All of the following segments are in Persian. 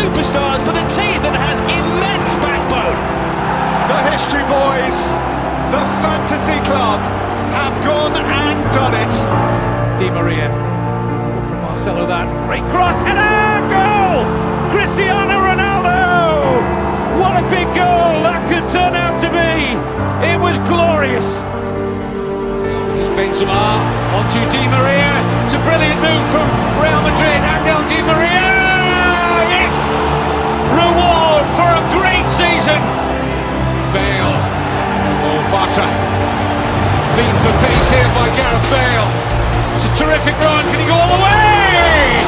superstars, but a team that has immense backbone. The History Boys, the Fantasy Club, have gone and done it. Di Maria. From Marcelo that great cross header goal! Cristiano Ronaldo! What a big goal that could turn out to be! It was glorious. Here's Benzema onto Di Maria. It's a brilliant move from Real Madrid. Angel Di Maria. Season. Bale. Oh, Bata. Beat for pace here by Gareth Bale. It's a terrific run. Can he go all the way?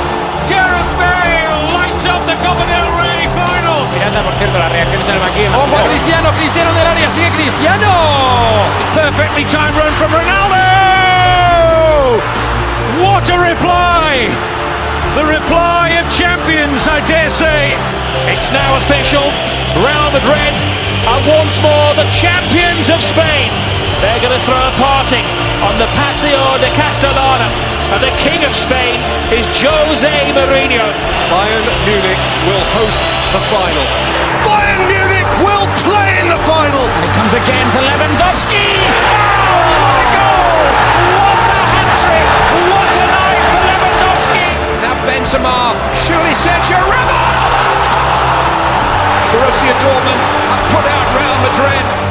Gareth Bale lights up the Copa del Rey final. Miranda, por cierto, las reacciones en el banquillo. Ojo a Cristiano, Cristiano del área, sigue Cristiano. Perfectly timed run from Ronaldo. What a reply! The reply of champions, I dare say. It's now official. Real Madrid are once more the champions of Spain. They're going to throw a party on the Paseo de Castellana. And the king of Spain is Jose Mourinho. Bayern Munich will host the final. Bayern Munich will play in the final. It comes again to Lewandowski. Benzema, surely Sergio Ramos. Borussia Dortmund have put out Real Madrid.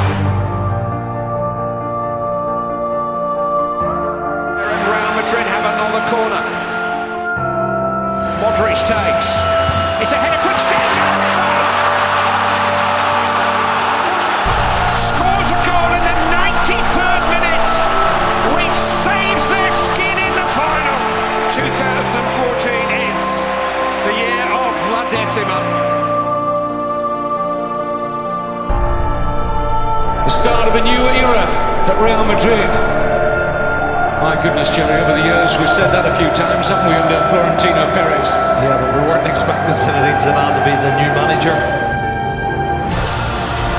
A new era at Real Madrid. My goodness, Jerry, over the years we've said that a few times, haven't we, under Florentino Perez? Yeah, but we weren't expecting Zinedine Zidane to be the new manager.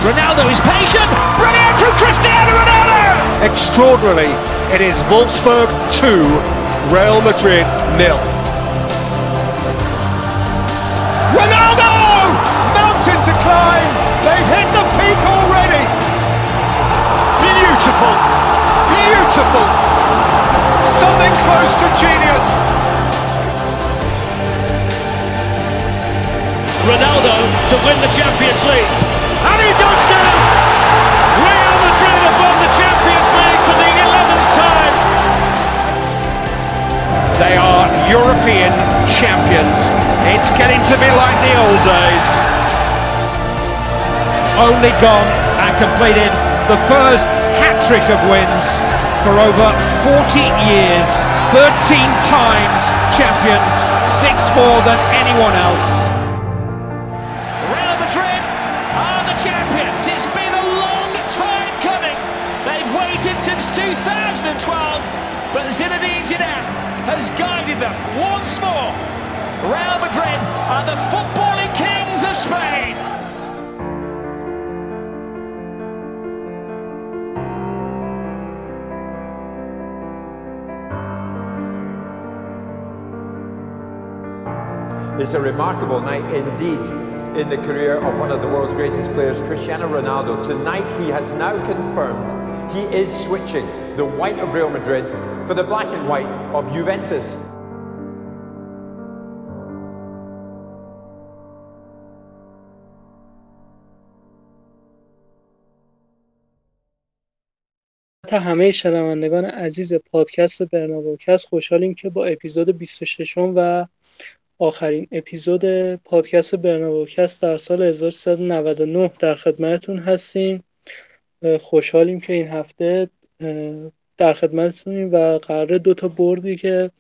Ronaldo is patient. Brilliant from Cristiano Ronaldo. Extraordinarily, it is Wolfsburg 2, Real Madrid nil. Beautiful! Something close to genius! Ronaldo to win the Champions League. And he does now. Real Madrid have won the Champions League for the 11th time. They are European champions. It's getting to be like the old days. Only gone and completed the first hat trick of wins for over 40 years. 13 times champions, six more than anyone else. Real Madrid are the champions. It's been a long time coming. They've waited since 2012, but Zinedine Zidane has guided them once more. Real Madrid are the footballing kings of Spain. It's a remarkable night indeed in the career of one of the world's greatest players, Cristiano Ronaldo. Tonight he has now confirmed he is switching the white of Real Madrid for the black and white of Juventus. تا همه شنوندگان عزیز پادکست برنابوکست خوشحالیم که با اپیزود 26 و آخرین اپیزود پادکست برنابوکست در سال 1399 در خدمتتون هستیم. خوشحالیم که این هفته در خدمتتونیم و قرار دو تا بردی که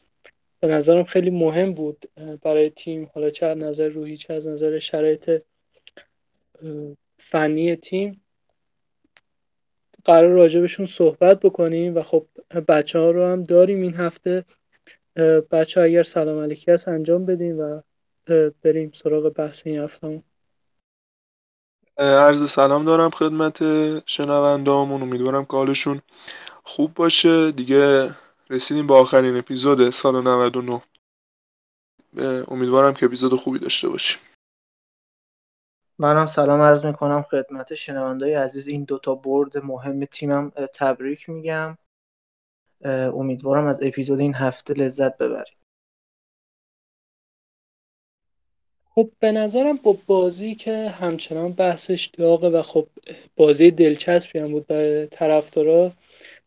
به نظرم خیلی مهم بود برای تیم. حالا چه از نظر روحی چه از نظر شرایط فنی تیم. قرار راجبشون صحبت بکنیم و خب بچه ها رو هم داریم این هفته. بچه ها اگر سلام علیکی هست انجام بدیم و بریم سراغ بحث این هفته عرض سلام دارم خدمت شنوندهامون امیدوارم که حالشون خوب باشه. دیگه رسیدیم به آخرین اپیزود سال 99 امیدوارم که اپیزود خوبی داشته باشیم. منم سلام عرض می‌کنم خدمت شنوندای عزیز. این دوتا برد مهم تیمم تبریک میگم. امیدوارم از اپیزود این هفته لذت ببریم خب به نظرم با بازی که همچنان بحثش داغه و خب بازی دلچسبی هم بود برای طرفدارا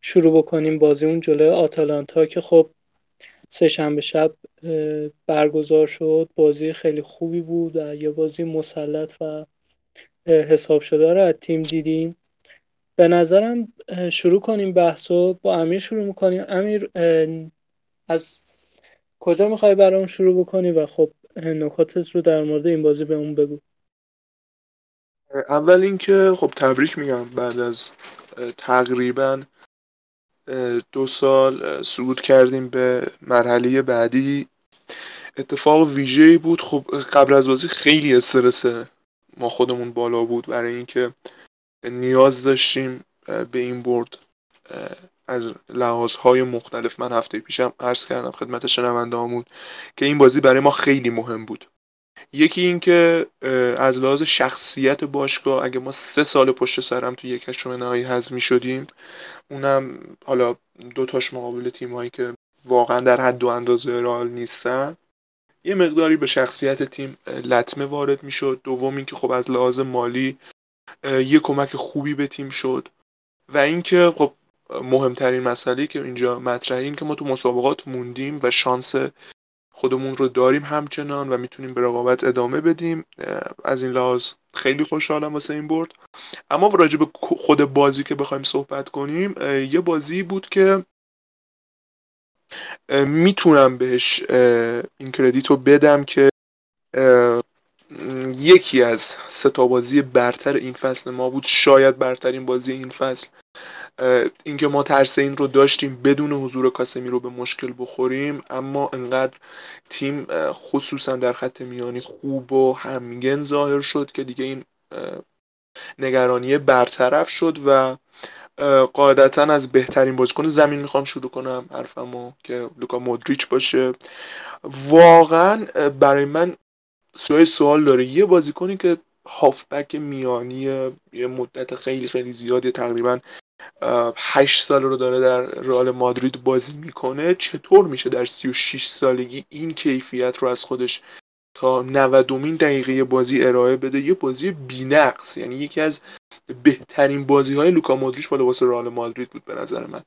شروع بکنیم بازی اون جلوی آتالانتا که خب سه شنبه شب برگزار شد. بازی خیلی خوبی بود و یه بازی مسلط و حساب شده رو از تیم دیدیم. به نظرم شروع کنیم بحثو. با امیر شروع می‌کنیم. امیر از کجا می‌خوای برام شروع بکنی و خب نکاتت رو در مورد این بازی به اون بگو. اول اینکه خب تبریک میگم بعد از تقریبا دو سال صعود کردیم به مرحله بعدی. اتفاق ویژه‌ای بود. خب قبل از بازی خیلی استرس ما خودمون بالا بود برای اینکه نیاز داشتیم به این برد از لحاظهای مختلف. من هفته پیشم عرض کردم خدمت شنونده که این بازی برای ما خیلی مهم بود. یکی اینکه از لحاظ شخصیت باشگاه اگه ما سه سال پشت سرم تو یک هشتم نهایی حذف می شدیم اونم حالا دوتاش مقابل تیم هایی که واقعا در حد و اندازه رال نیستن. یه مقداری به شخصیت تیم لطمه وارد می‌شد. دوم اینکه خب از لحاظ مالی یه کمک خوبی به تیم شد. و اینکه خب مهمترین مسئله که اینجا مطرحه این که ما تو مسابقات موندیم و شانس خودمون رو داریم همچنان و می‌تونیم به رقابت ادامه بدیم. از این لحاظ خیلی خوشحالم واسه این برد. اما راجع به خود بازی که بخوایم صحبت کنیم یه بازی بود که می‌تونم بهش این کردیت رو بدم که یکی از ستا بازی برتر این فصل ما بود. شاید برترین بازی این فصل. اینکه ما ترس این رو داشتیم بدون حضور کاسمی رو به مشکل بخوریم اما انقدر تیم خصوصا در خط میانی خوب و همگن ظاهر شد که دیگه این نگرانی برطرف شد و قاعدتا از بهترین بازیکن زمین می‌خوام شروع کنم حرفمو که لوکا مودریچ باشه. واقعا برای من سوال سوال داره. یه بازیکنی که هافبک میانی یه مدت خیلی خیلی زیادی تقریبا هشت سال رو داره در رئال مادرید بازی می‌کنه. چطور میشه در 36 سالگی این کیفیت رو از خودش تا 90 دقیقه بازی ارائه بده؟ یه بازی بینقص. یعنی یکی از بهترین بازی های لوکا مودریچ با لباس رئال مادرید بود به نظر من.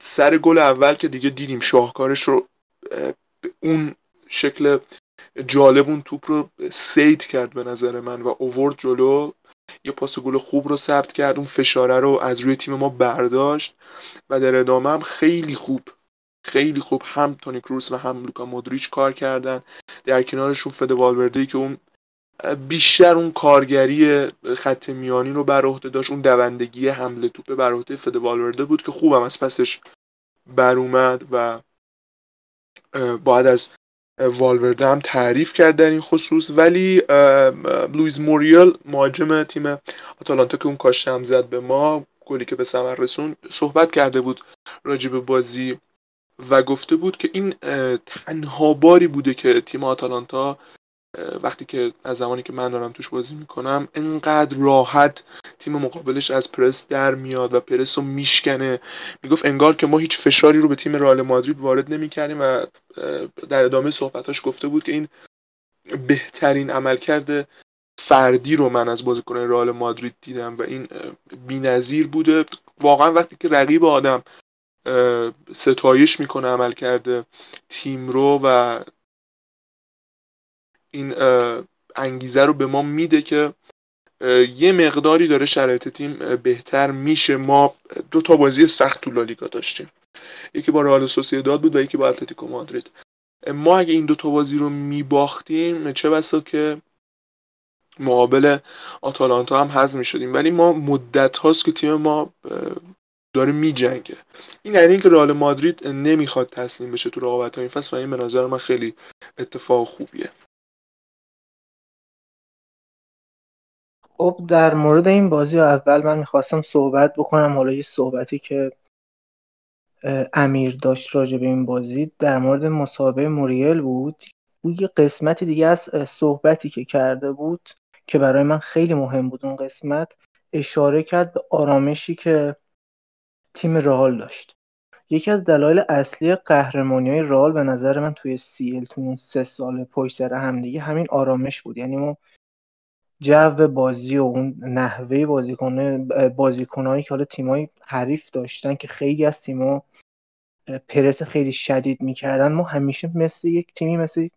سر گل اول که دیگه دیدیم شاهکارش رو اون شکل جالب اون توپ رو سید کرد به نظر من و اوورد جلو. یه پاس گل خوب رو ثبت کرد. اون فشاره رو از روی تیم ما برداشت و در ادامه هم خیلی خوب خیلی خوب هم تونی کروس و هم لوکا مودریچ کار کردن. در کنارشون فد والوردی که اون بیشتر اون کارگری خط میانی رو بر عهده داشت اون دوندگی حمله توپ بر عهده فد والورده بود که خوبم از پسش بر اومد و باید از والورده هم تعریف کرد در این خصوص. ولی لویز موریل مهاجم تیم آتالانتا که اون کاشته هم زد به ما گلی که به ثمر رسون صحبت کرده بود راجب بازی و گفته بود که این تنها باری بوده که تیم آتالانتا وقتی که از زمانی که من دارم توش بازی می‌کنم انقدر راحت تیم مقابلش از پرس در میاد و پرس رو میشکنه. می‌گفت انگار که ما هیچ فشاری رو به تیم رئال مادرید وارد نمی‌کردیم و در ادامه صحبتاش گفته بود که این بهترین عملکرد فردی رو من از بازیکن رئال مادرید دیدم و این بی‌نظیر بوده. واقعا وقتی که رقیب آدم ستایش می‌کنه عمل کرده تیم رو و این انگیزه رو به ما میده که یه مقداری داره شرایط تیم بهتر میشه. ما دو تا بازی سخت تو لالیگا داشتیم. یکی با رئال سوسییداد بود و یکی با اتلتیکو مادرید. ما اگه این دو تا بازی رو میباختیم چه بسا که مقابل آتالانتا هم حذف می‌شدیم ولی ما مدت هاست که تیم ما داره میجنگه. این یعنی اینکه رئال مادرید نمی‌خواد تسلیم بشه تو رقابت این فصل و این به نظر من خیلی اتفاق خوبیه. خب در مورد این بازی اول من می‌خواستم صحبت بکنم. حالا یه صحبتی که امیر داشت راجع به این بازی در مورد مسابقه موریل بود. او یه قسمتی دیگه از صحبتی که کرده بود که برای من خیلی مهم بود اون قسمت اشاره کرد به آرامشی که تیم رئال داشت. یکی از دلایل اصلی قهرمانی های رئال به نظر من توی سیل توی اون سه سال پشت سر هم دیگه همین آرامش بود. یعنی ما جو بازی و اون نحوه بازیکن بازیکنایی که حالا تیمای حریف داشتن که خیلی از تیما پرس خیلی شدید می‌کردن. ما همیشه مثل یک تیمی مثل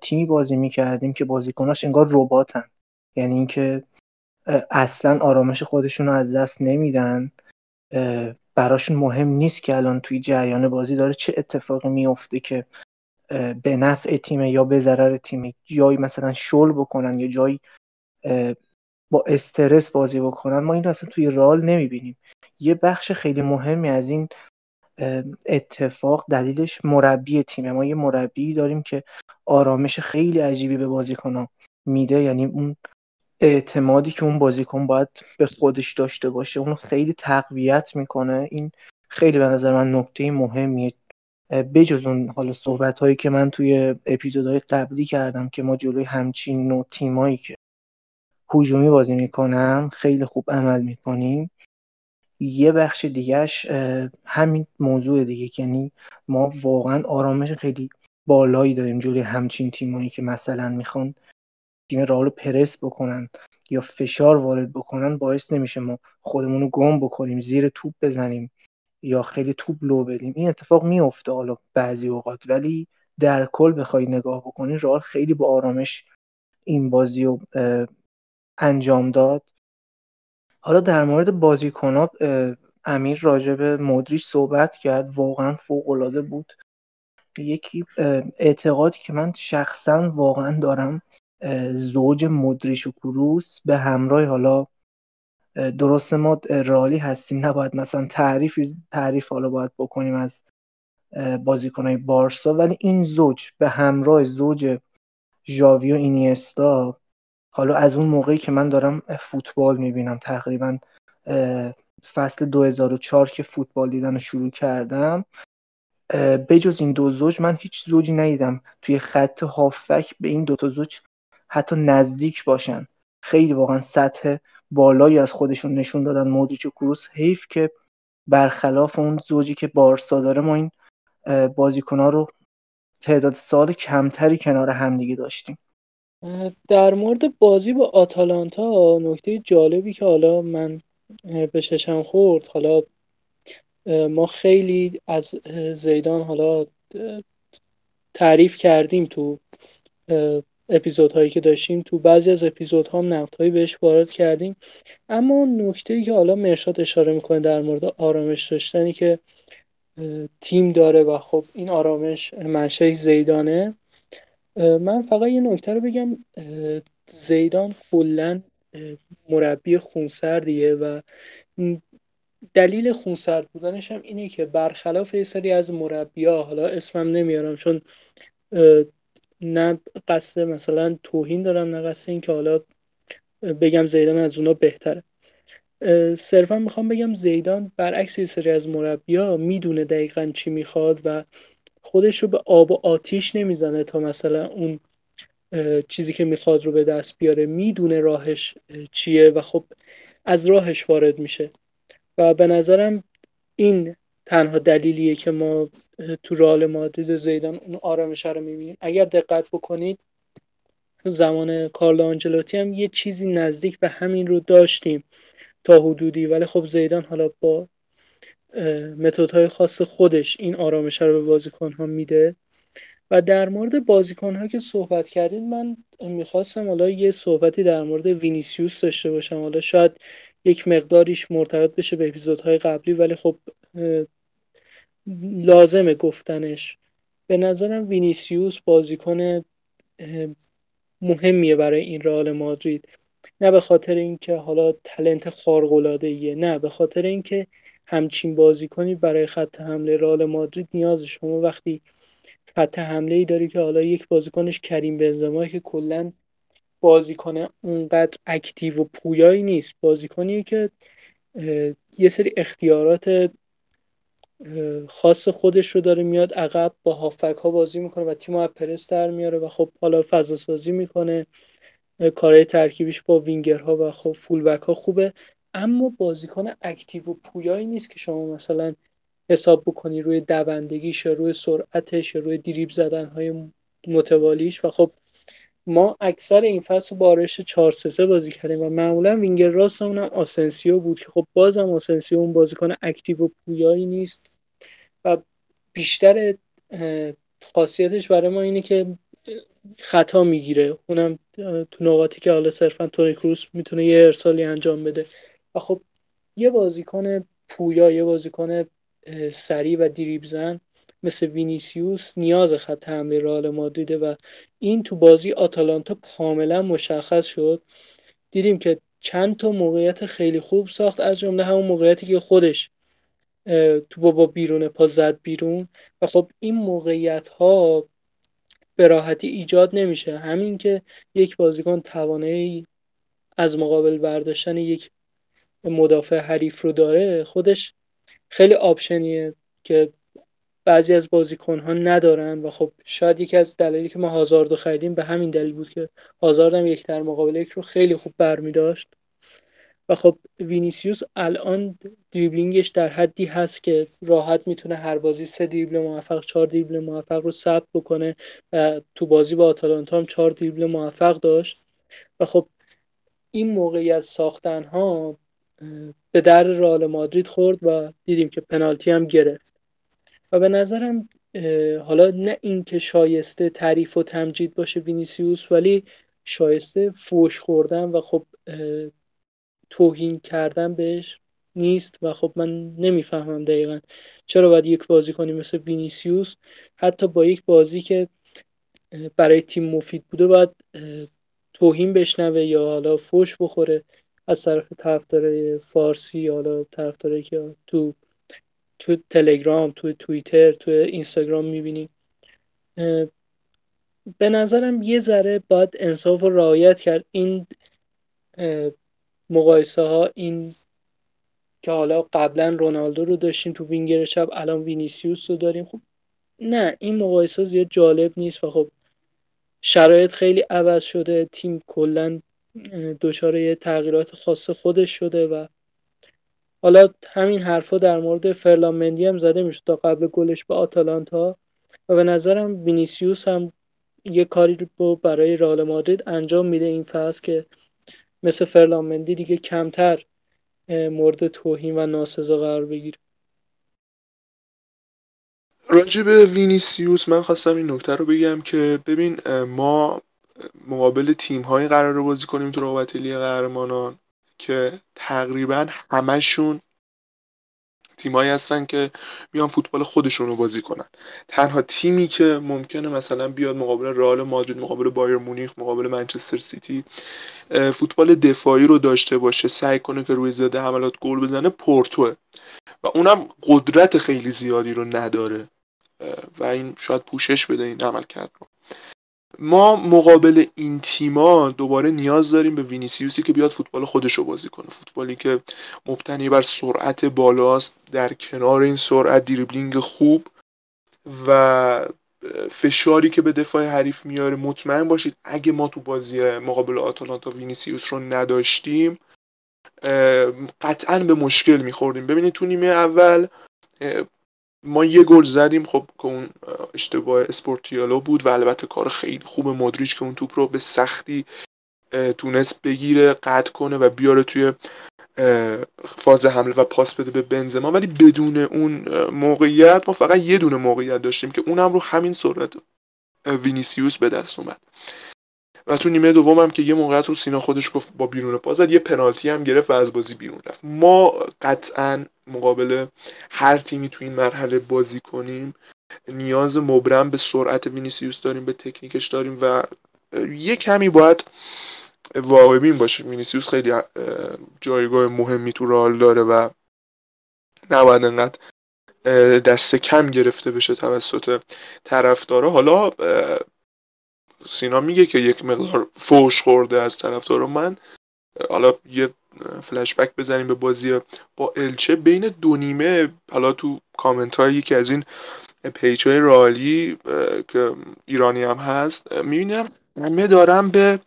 تیمی بازی می‌کردیم که بازیکناش انگار رباتن. یعنی اینکه اصلا آرامش خودشون رو از دست نمیدن. براشون مهم نیست که الان توی جریان بازی داره چه اتفاقی میفته که به نفع تیمه یا به ضرر تیمه. جایی مثلا شل بکنن یا جایی با استرس بازی بکنن ما این اصلا توی رال نمی‌بینیم. یه بخش خیلی مهمی از این اتفاق دلیلش مربی تیمه. ما یه مربی داریم که آرامش خیلی عجیبی به بازیکنان میده. یعنی اون اعتمادی که اون بازیکن باید به خودش داشته باشه اون خیلی تقویت می‌کنه. این خیلی به نظر من نکته مهمیه. بجز اون حالا صحبت هایی که من توی اپیزودهای قبلی کردم که ما جلوی همچین نوع تیمایی که هجومی بازی می‌کنن خیلی خوب عمل می‌کنیم. یه بخش دیگهش همین موضوع دیگه یعنی ما واقعا آرامش خیلی بالایی داریم جلوی همچین تیمایی که مثلا می‌خوان تیم رئال پرس بکنن یا فشار وارد بکنن باعث نمیشه ما خودمون رو گم بکنیم زیر توپ بزنیم یا خیلی توپ لو بدیم. این اتفاق میفته حالا بعضی اوقات ولی در کل بخوای نگاه بکنی رئال خیلی با آرامش این بازی رو انجام داد. حالا در مورد بازیکنات امیر راجع به مدریش صحبت کرد. واقعا فوق العاده بود. یکی اعتقادی که من شخصا واقعا دارم زوج مدریش و کروس به همراه حالا درست ما رالی هستیم. نباید مثلا تعریف تعریف حالا باید بکنیم از بازیکنهای بارسا. ولی این زوج به همراه زوج ژاوی و اینیستا حالا از اون موقعی که من دارم فوتبال می‌بینم. تقریبا فصل 2004 که فوتبال دیدن رو شروع کردم بجز این دو زوج من هیچ زوجی ندیدم. توی خط هافک به این دوتا زوج حتی نزدیک باشن. خیلی واقعا سطح بالایی از خودشون نشون دادن. مودریچ و کروس حیف که برخلاف اون زوجی که بارسا داره ما این بازیکنها رو تعداد سال کمتری کنار همدیگه داشتیم. در مورد بازی با آتالانتا نکته جالبی که حالا من به چشم خورد حالا ما خیلی از زیدان حالا تعریف کردیم تو اپیزودهایی که داشتیم تو بعضی از اپیزودها هم نقدهایی بهش وارد کردیم. اما نکته ای که حالا مرشاد اشاره می‌کنه در مورد آرامش داشتنی که تیم داره و خب این آرامش منشه زیدانه من فقط یه نکته رو بگم. زیدان کلا مربی خونسردیه و دلیل خونسرد بودنش هم اینه که برخلاف یه سری از مربیا حالا اسمم نمیارم چون نه قصد مثلا توهین دارم نه قصد این که حالا بگم زیدان از اونا بهتره. صرفا می‌خوام بگم زیدان برعکس یه سری از مربیا می‌دونه دقیقا چی می‌خواد و خودش رو به آب و آتیش نمی‌زنه تا مثلا اون چیزی که می‌خواد رو به دست بیاره می‌دونه راهش چیه و خب از راهش وارد میشه. و به نظرم این تنها دلیلیه که ما تو رال مادرید زیدان اون آرامش رو می‌بینیم. اگر دقت بکنید زمان کارلو آنجلوتی هم یه چیزی نزدیک به همین رو داشتیم تا حدودی. ولی خب زیدان حالا با متدهای خاص خودش این آرامش رو به بازیکن ها میده. و در مورد بازیکن ها که صحبت کردید من می‌خواستم حالا یه صحبتی در مورد وینیسیوس داشته باشم. حالا شاید یک مقداریش مرتبط بشه به اپیزودهای قبلی ولی خب لازمه گفتنش. به نظرم وینیسیوس بازیکن مهمیه برای این رئال مادرید. نه به خاطر اینکه حالا talent خارق نه به خاطر اینکه همچین بازیکنی برای خط حمله رئال مادرید نیاز شما وقتی خط حمله ای داری که حالا یک بازیکنش کریم بنزما که کلا بازیکن اونقدر active و پویایی نیست بازیکنی که یه سری اختیارات خاص خودش رو داره میاد عقب با هافبک ها بازی می‌کنه و تیم از پرس در میاره و خب حالا فضا سازی می‌کنه کارهای ترکیبیش با وینگرها و خب فول‌بک ها خوبه. اما بازیکن active و پویایی نیست که شما مثلا حساب بکنی روی دوندگیش یا روی سرعتش یا روی دریبل زدن های متوالیش. و خب ما اکثر این فصل با آرش 4 3 بازی کردیم و معمولا وینگر راست هم آسنسیو بود که خب بازم آسنسیو اون بازیکن active و پویایی نیست. و بیشتر خاصیتش برای ما اینه که خطا می‌گیره. اونم تو نقاطی که حالا صرفا تونی کروس می‌تونه یه ارسالی انجام بده. و خب یه بازیکن پویا یه بازیکن سریع و دریب زن مثل وینیسیوس نیاز خط حمله رئال مادریده و این تو بازی آتالانتا کاملا مشخص شد. دیدیم که چند تا موقعیت خیلی خوب ساخت از جمله همون موقعیتی که خودش تو بابا بیرون پا زد بیرون و خب این موقعیت ها به راحتی ایجاد نمیشه. همین که یک بازیکن توان از مقابل برداشتن یک مدافع حریف رو داره خودش خیلی option یه که بعضی از بازیکن ها ندارن و خب شاید یکی از دلایلی که ما هازارد رو خریدیم به همین دلیل بود که هازارد هم یک در مقابل یک رو خیلی خوب برمی داشت و خب وینیسیوس الان دریبلینگش در حدی هست که راحت می‌تونه هر بازی سه دریبل موفق چهار دریبل موفق رو ثبت بکنه. و تو بازی با آتالانتا هم چهار دریبل موفق داشت. و خب این موقعیت ساختن ها به درد رئال مادرید خورد و دیدیم که پنالتی هم گرفت. و به نظرم حالا نه اینکه شایسته تعریف و تمجید باشه وینیسیوس ولی شایسته فوش خوردن و خب توهین کردن بهش نیست و خب من نمی‌فهمم دقیقا چرا باید یک بازی کنی مثل وینیسیوس حتی با یک بازی که برای تیم مفید بوده باید توهین بشنوه یا حالا فوش بخوره. از طرف طرفدار فارسی حالا طرفدارایی که تو تو تلگرام تو توییتر تو اینستاگرام می‌بینیم به نظرم یه ذره باید انصاف و رعایت کرد این مقایسه ها این که حالا قبلا رونالدو رو داشتیم تو وینگر چپ الان وینیسیوس رو داریم. خب نه این مقایسه زیاد جالب نیست و خب شرایط خیلی عوض شده تیم کلا دچار یه تغییرات خاص خودش شده و حالا همین حرفا در مورد فرلاند مندی هم زده میشه تا قبل گلش به آتالانتا و به نظرم وینیسیوس هم یه کاری رو برای رئال مادرید انجام میده این فصل که مثل فرلاند مندی دیگه کمتر مورد توهین و ناسزا قرار بگیره. راجع وینیسیوس من خواستم این نکته رو بگم که ببین ما مقابل تیم هایی قراره بازی کنیم تو رقابت لیگ قهرمانان که تقریبا همشون تیمایی هستن که میان فوتبال خودشون رو بازی کنن. تنها تیمی که ممکنه مثلا بیاد مقابل رئال مادرید مقابل بایر مونیخ مقابل منچستر سیتی فوتبال دفاعی رو داشته باشه سعی کنه که روی ضد حملات گل بزنه پورتوه و اونم قدرت خیلی زیادی رو نداره. و این شاید پوشش بده این عملکرد رو. ما مقابل این تیما دوباره نیاز داریم به وینیسیوسی که بیاد فوتبال خودش رو بازی کنه. فوتبالی که مبتنی بر سرعت بالاست در کنار این سرعت دریبلینگ خوب و فشاری که به دفاع حریف میاره مطمئن باشید اگه ما تو بازی مقابل آتالانتا وینیسیوس رو نداشتیم قطعا به مشکل میخوردیم. ببینید تو نیمه اول ما یه گل زدیم خب که اون اشتباه اسپورتیلو بود و البته کار خیلی خوب مدریچ که اون توپ رو به سختی تونست بگیره قطع کنه و بیاره توی فاز حمله و پاس بده به بنزما. ولی بدون اون موقعیت ما فقط یه دونه موقعیت داشتیم که اونم رو همین سرعت وینیسیوس به دست اومد. و تو نیمه دوم هم که یه موقعیت رو سینا خودش گفت با بیرون پا زد یه پنالتی هم گرفت و از بازی بیرون رفت. ما قطعا مقابل هر تیمی تو این مرحله بازی کنیم نیاز مبرم به سرعت وینیسیوس داریم به تکنیکش داریم و یه کمی باید واقع‌بین باشه. وینیسیوس خیلی جایگاه مهمی تو رئال داره و نباید انقدر دست کم گرفته بشه توسط طرفدارا. حالا سینا میگه که یک مقدار فوش خورده از طرفدارا من. حالا یه فلشبک بزنیم به بازی با الچه. بین دو نیمه حالا تو کامنت های یکی از این page های رئالی که ایرانی هم هست می‌بینم همه دارن به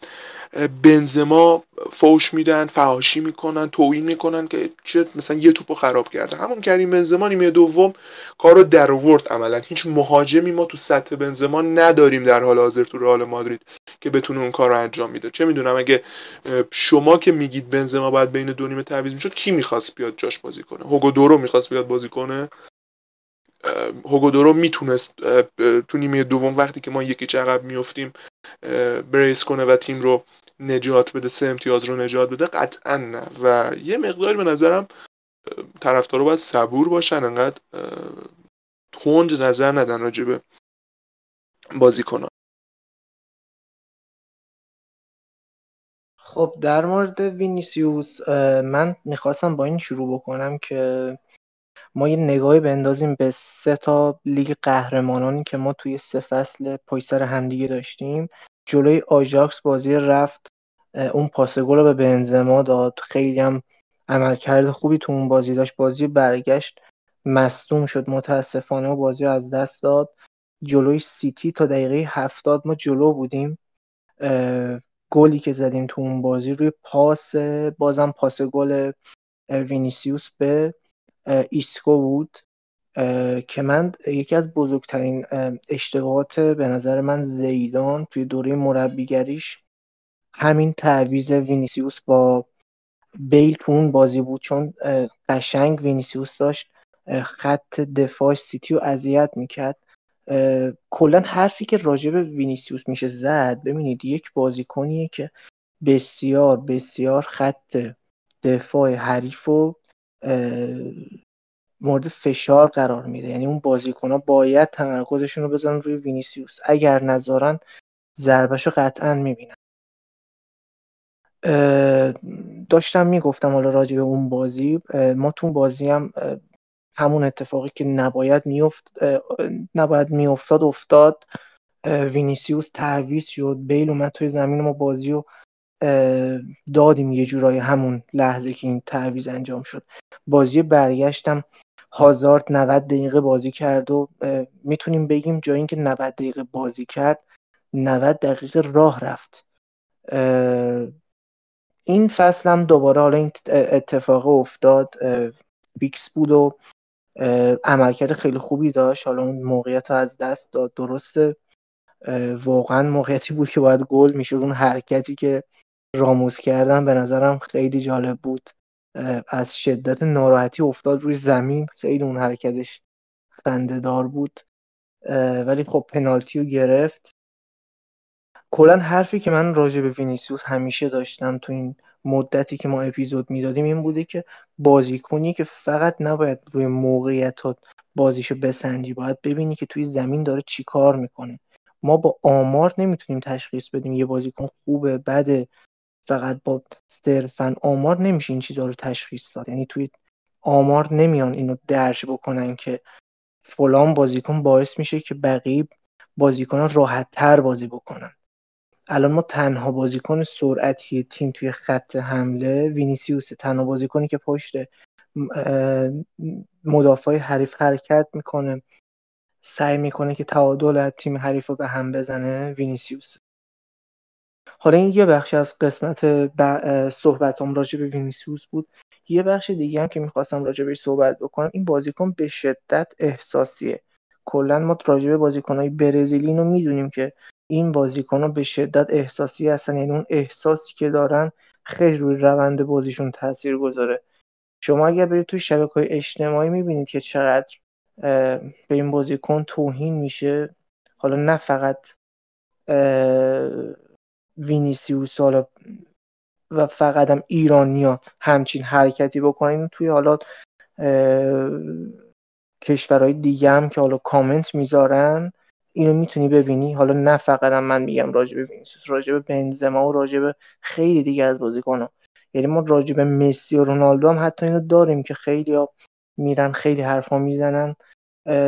بنزما فوش میدن فهاشی می‌کنن توهین می‌کنن که چرا مثلا یه توپو خراب کرده همون کریم بنزما نیمه دوم کارو در آورد عملا. هیچ مهاجمی ما تو سطح بنزما نداریم در حال حاضر تو رئال مادرید که بتونه اون کار رو انجام میده. چه می‌دونم اگه شما که میگید بنزما باید بین دو نیمه تعویض می‌شد کی می‌خواست بیاد جاش بازی کنه؟ هوگو دورو می‌خواست بیاد بازی کنه؟ هوگودورو می‌تونست تو نیمه دوم وقتی که ما یکی چقب میفتیم بریس کنه و تیم رو نجات بده سه امتیاز رو نجات بده قطعا نه. و یه مقداری به نظرم طرفدارا باید صبور باشن انقدر تند نظر ندن راجع به بازیکنان خب در مورد وینیسیوس من می‌خواستم با این شروع بکنم که ما یه نگاهی بندازیم به سه تا لیگ قهرمانانی که ما توی سه فصل پشت سر همدیگه داشتیم. جلوی آژاکس بازی رفت اون پاس گل رو به بنزما داد. خیلی هم عملکرد خوبی تو اون بازی داشت. بازی برگشت مصدوم شد. متاسفانه و بازی رو از دست داد. جلوی سیتی تا دقیقه هفتاد ما جلو بودیم. گلی که زدیم تو اون بازی روی پاس بازم پاس گل وینیسیوس به ایسکو بود که من یکی از بزرگترین اشتباهات به نظر من زیدان توی دوره مربیگریش همین تعویض وینیسیوس با بیل تو اون بازی بود چون قشنگ وینیسیوس داشت خط دفاع سیتی رو اذیت می‌کرد. کلا حرفی که راجع به وینیسیوس میشه زد ببینید یک بازیکنیه که بسیار بسیار خط دفاع حریف و مورد فشار قرار میده. یعنی اون بازیکن ها باید تمرکزشون رو بزنن روی وینیسیوس. اگر نذارن ضربش رو قطعا می‌بینن. داشتم می‌گفتم حالا راجع به اون بازی. ما تو اون بازی هم همون اتفاقی که نباید میافت نباید میافتاد افتاد. وینیسیوس تعویض شد. بیل اومد توی زمین ما بازی رو دادیم یه جورایی همون لحظه که این تعویض انجام شد. بازی برگشتم. هازارد 90 دقیقه بازی کرد و می‌تونیم بگیم جای اینکه 90 دقیقه بازی کرد 90 دقیقه راه رفت. این فصل هم دوباره حالا این اتفاق افتاد. بیکس بود و عملکرد خیلی خوبی داشت. حالا اون موقعیت رو از دست داد. درسته. واقعا موقعیتی بود که باید گل می‌شد. اون حرکتی که راموس کردن به نظرم خیلی جالب بود. از شدت ناراحتی افتاد روی زمین. خیلی اون حرکتش دار بود. ولی خب پنالتی رو گرفت. کلا حرفی که من راجع به وینیسیوس همیشه داشتم تو این مدتی که ما اپیزود می‌دادیم این بوده که بازیکنی که فقط نباید روی موقعیت بازیشو بسنجی باید ببینی که توی زمین داره چی کار می‌کنه. ما با آمار نمی‌تونیم تشخیص بدیم یه بازیکن خوبه بده. فقط با صرفا آمار نمیشه این چیزها رو تشخیص داد. یعنی توی آمار نمیان اینو درج بکنن که فلان بازیکن باعث میشه که بقیه بازیکنان راحت تر بازی بکنن. الان ما تنها بازیکن سرعتی تیم توی خط حمله وینیسیوس تنها بازیکنی که پشت مدافع حریف حرکت می‌کنه. سعی می‌کنه که تعادل تیم حریف رو به هم بزنه وینیسیوس. حالا این یه بخش از قسمت ب... صحبتام راجع به وینیسیوس بود. یه بخش دیگه هم که می‌خواستم راجع بهش صحبت بکنم این بازیکن به شدت احساسیه. کلا ما راجع به بازیکنهای برزیلی رو می‌دونیم که این بازیکن به شدت احساسی هستن یعنی اون احساسی که دارن خیلی روی روند بازیشون تاثیر گذاره. شما اگر برید توی شبکه های اجتماعی می‌بینید که چقدر به این بازیکن توهین میشه. حالا نه فقط وینیسیوس حالا و فقط هم ایرانیا همچین حرکتی بکنیم توی حالا کشورهای دیگه هم که حالا کامنت می‌ذارن اینو می‌تونی ببینی. حالا نه فقط هم من میگم راجع به وینیسیوس راجع به بنزما و راجع به خیلی دیگه از بازیکن‌ها. یعنی ما راجع به مسی و رونالدو هم حتی اینو داریم که خیلی ها میرن خیلی حرفا می‌زنن.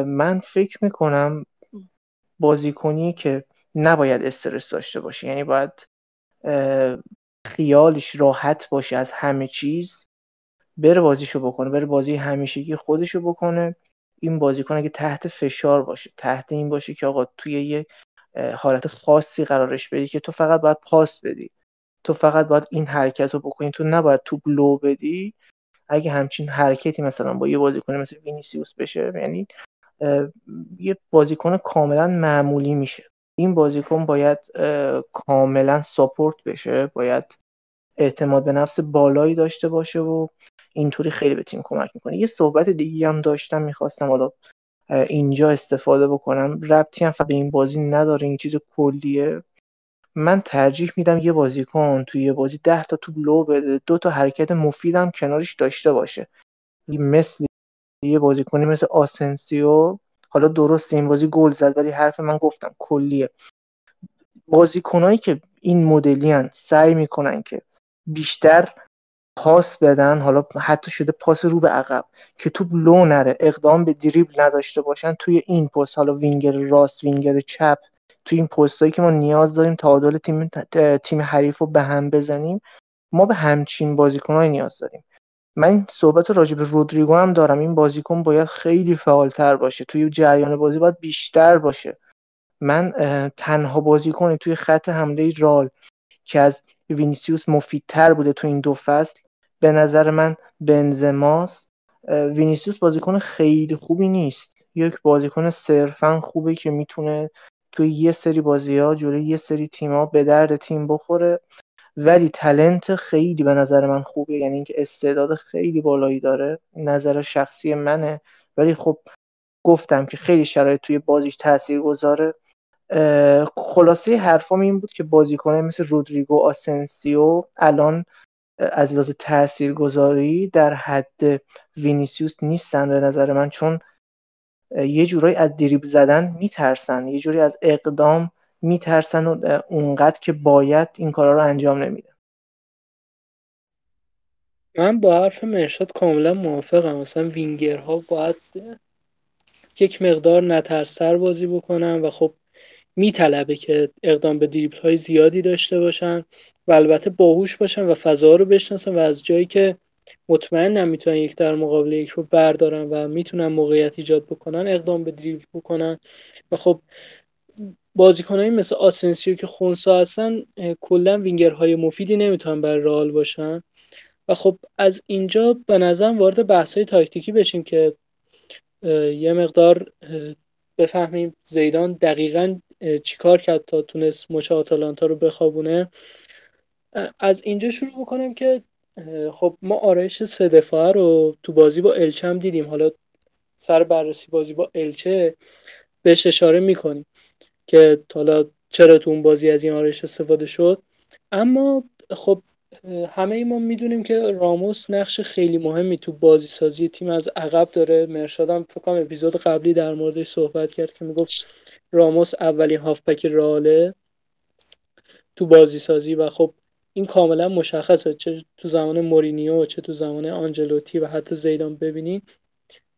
من فکر می‌کنم بازیکنی که نباید استرس داشته باشه یعنی باید خیالش راحت باشه از همه چیز. بره بازیشو بکنه بره بازی همیشگی خودشو بکنه. این بازیکن اگه تحت فشار باشه تحت این باشه که آقا توی یه حالت خاصی قرارش بدی که تو فقط باید پاس بدی. تو فقط باید این حرکت رو بکنی. تو نباید تو لو بدی. اگه همچین حرکتی مثلا با یه بازیکن مثل وینیسیوس بشه یعنی یه بازیکن کاملا معمولی میشه. این بازیکن باید کاملا ساپورت بشه باید اعتماد به نفس بالایی داشته باشه و اینطوری خیلی به تیم کمک می‌کنه. یه صحبت دیگه هم داشتم می‌خواستم حالا اینجا استفاده بکنم. ربطی هم به این بازی نداره این چیز کلیه. من ترجیح میدم یه بازیکن توی یه بازی ده تا تو لو بده دو تا حرکت مفیدم کنارش داشته باشه. مثل یه بازیکنی مثل آسنسیو حالا درست این بازی گل زد ولی حرف من گفتم کلیه. بازیکنایی که این مدلی سعی می‌کنن که بیشتر پاس بدن حالا حتی شده پاس رو به عقب که توپ لو نره اقدام به دریبل نداشته باشن توی این پست حالا وینگر راست وینگر چپ توی این پستایی که ما نیاز داریم تعادل تیم تیم حریف رو به هم بزنیم ما به همچین بازیکنهایی نیاز داریم. من صحبت راجع به رودریگو هم دارم. این بازیکن باید خیلی فعالتر باشه. توی جریان بازی باید بیشتر باشه. من تنها بازیکنی توی خط حمله رئال که از وینیسیوس مفیدتر بوده تو این دو فصل به نظر من بنزماست وینیسیوس بازیکن خیلی خوبی نیست. یک بازیکن صرفا خوبه که می‌تونه توی یه سری بازی ها جلوی یه سری تیما به درد تیم بخوره. ولی talent خیلی به نظر من خوبه یعنی اینکه استعداد خیلی بالایی داره نظر شخصی منه. ولی خب گفتم که خیلی شرایط توی بازیش تاثیر گذاره خلاصه حرفام این بود که بازیکنه مثل رودریگو آسنسیو الان از لحاظ تاثیرگذاری در حد وینیسیوس نیستن به نظر من چون یه جورایی از دریبل زدن میترسن یه جوری از اقدام میترسن و اونقدر که باید این کارا رو انجام نمیدن. من با حرف مرشاد کاملا موافقم. مثلا وینگرها باید یک مقدار نترستر بازی بکنن و خب میطلبه که اقدام به دریبل های زیادی داشته باشن و البته باهوش باشن و فضا رو بشناسن و از جایی که مطمئن نمی‌تونن یک در مقابل یک رو بردارن و می‌تونن موقعیت ایجاد بکنن اقدام به دریبل بکنن. و خب بازیکنایی مثل آسنسیو که خونسا هستن کلا وینگرهای مفیدی نمی‌تونن برای رئال باشن. و خب از اینجا به نظرم وارد بحث های تاکتیکی بشیم که یه مقدار بفهمیم زیدان دقیقا چیکار کرد تا تونست مچ آتالانتا رو بخوابونه. از اینجا شروع بکنم که خب ما آرایش سه دفاعه رو تو بازی با الچه هم دیدیم. حالا سر بررسی بازی با الچه بهش اشاره می‌کنیم. که حالا چرا تو اون بازی از این آرایش استفاده شد. اما خب همه ما می‌دونیم که راموس نقش خیلی مهمی تو بازی سازی تیم از عقب داره. مرشادم فکر کنم اپیزود قبلی در موردش صحبت کرد که می‌گفت راموس اولین هافبک راله تو بازی سازی و خب این کاملا مشخصه. چه تو زمان مورینیو چه تو زمان آنجلوتی و حتی زیدان. ببینید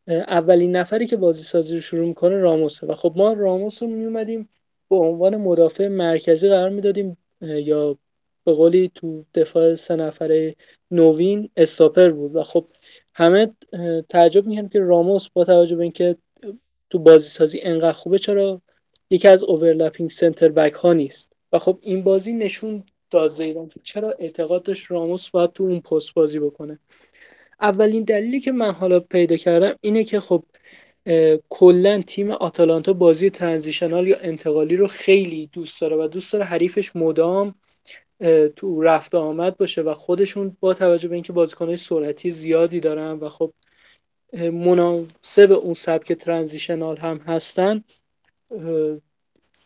اولین نفری که بازی سازی رو شروع می‌کنه راموسه. و خب ما راموس رو میومدیم به عنوان مدافع مرکزی قرار می‌دادیم یا به قولی تو دفاع سه نفره نوین استاپر بود. و خب همه تعجب می‌کنن که راموس با توجه به اینکه تو بازی سازی انقدر خوبه چرا یکی از اوورلپینگ سنتر بک ها نیست؟ و خب این بازی نشون داد زیدان چرا اعتقاد داشت راموس باید تو اون پست بازی بکنه. اولین دلیلی که من حالا پیدا کردم اینه که خب کلا تیم آتالانتا بازی ترانزیشنال یا انتقالی رو خیلی دوست داره و دوست داره حریفش مدام تو رفت آمد باشه و خودشون با توجه به اینکه بازیکنهای سرعتی زیادی دارن و خب مناسب اون سبک ترانزیشنال هم هستن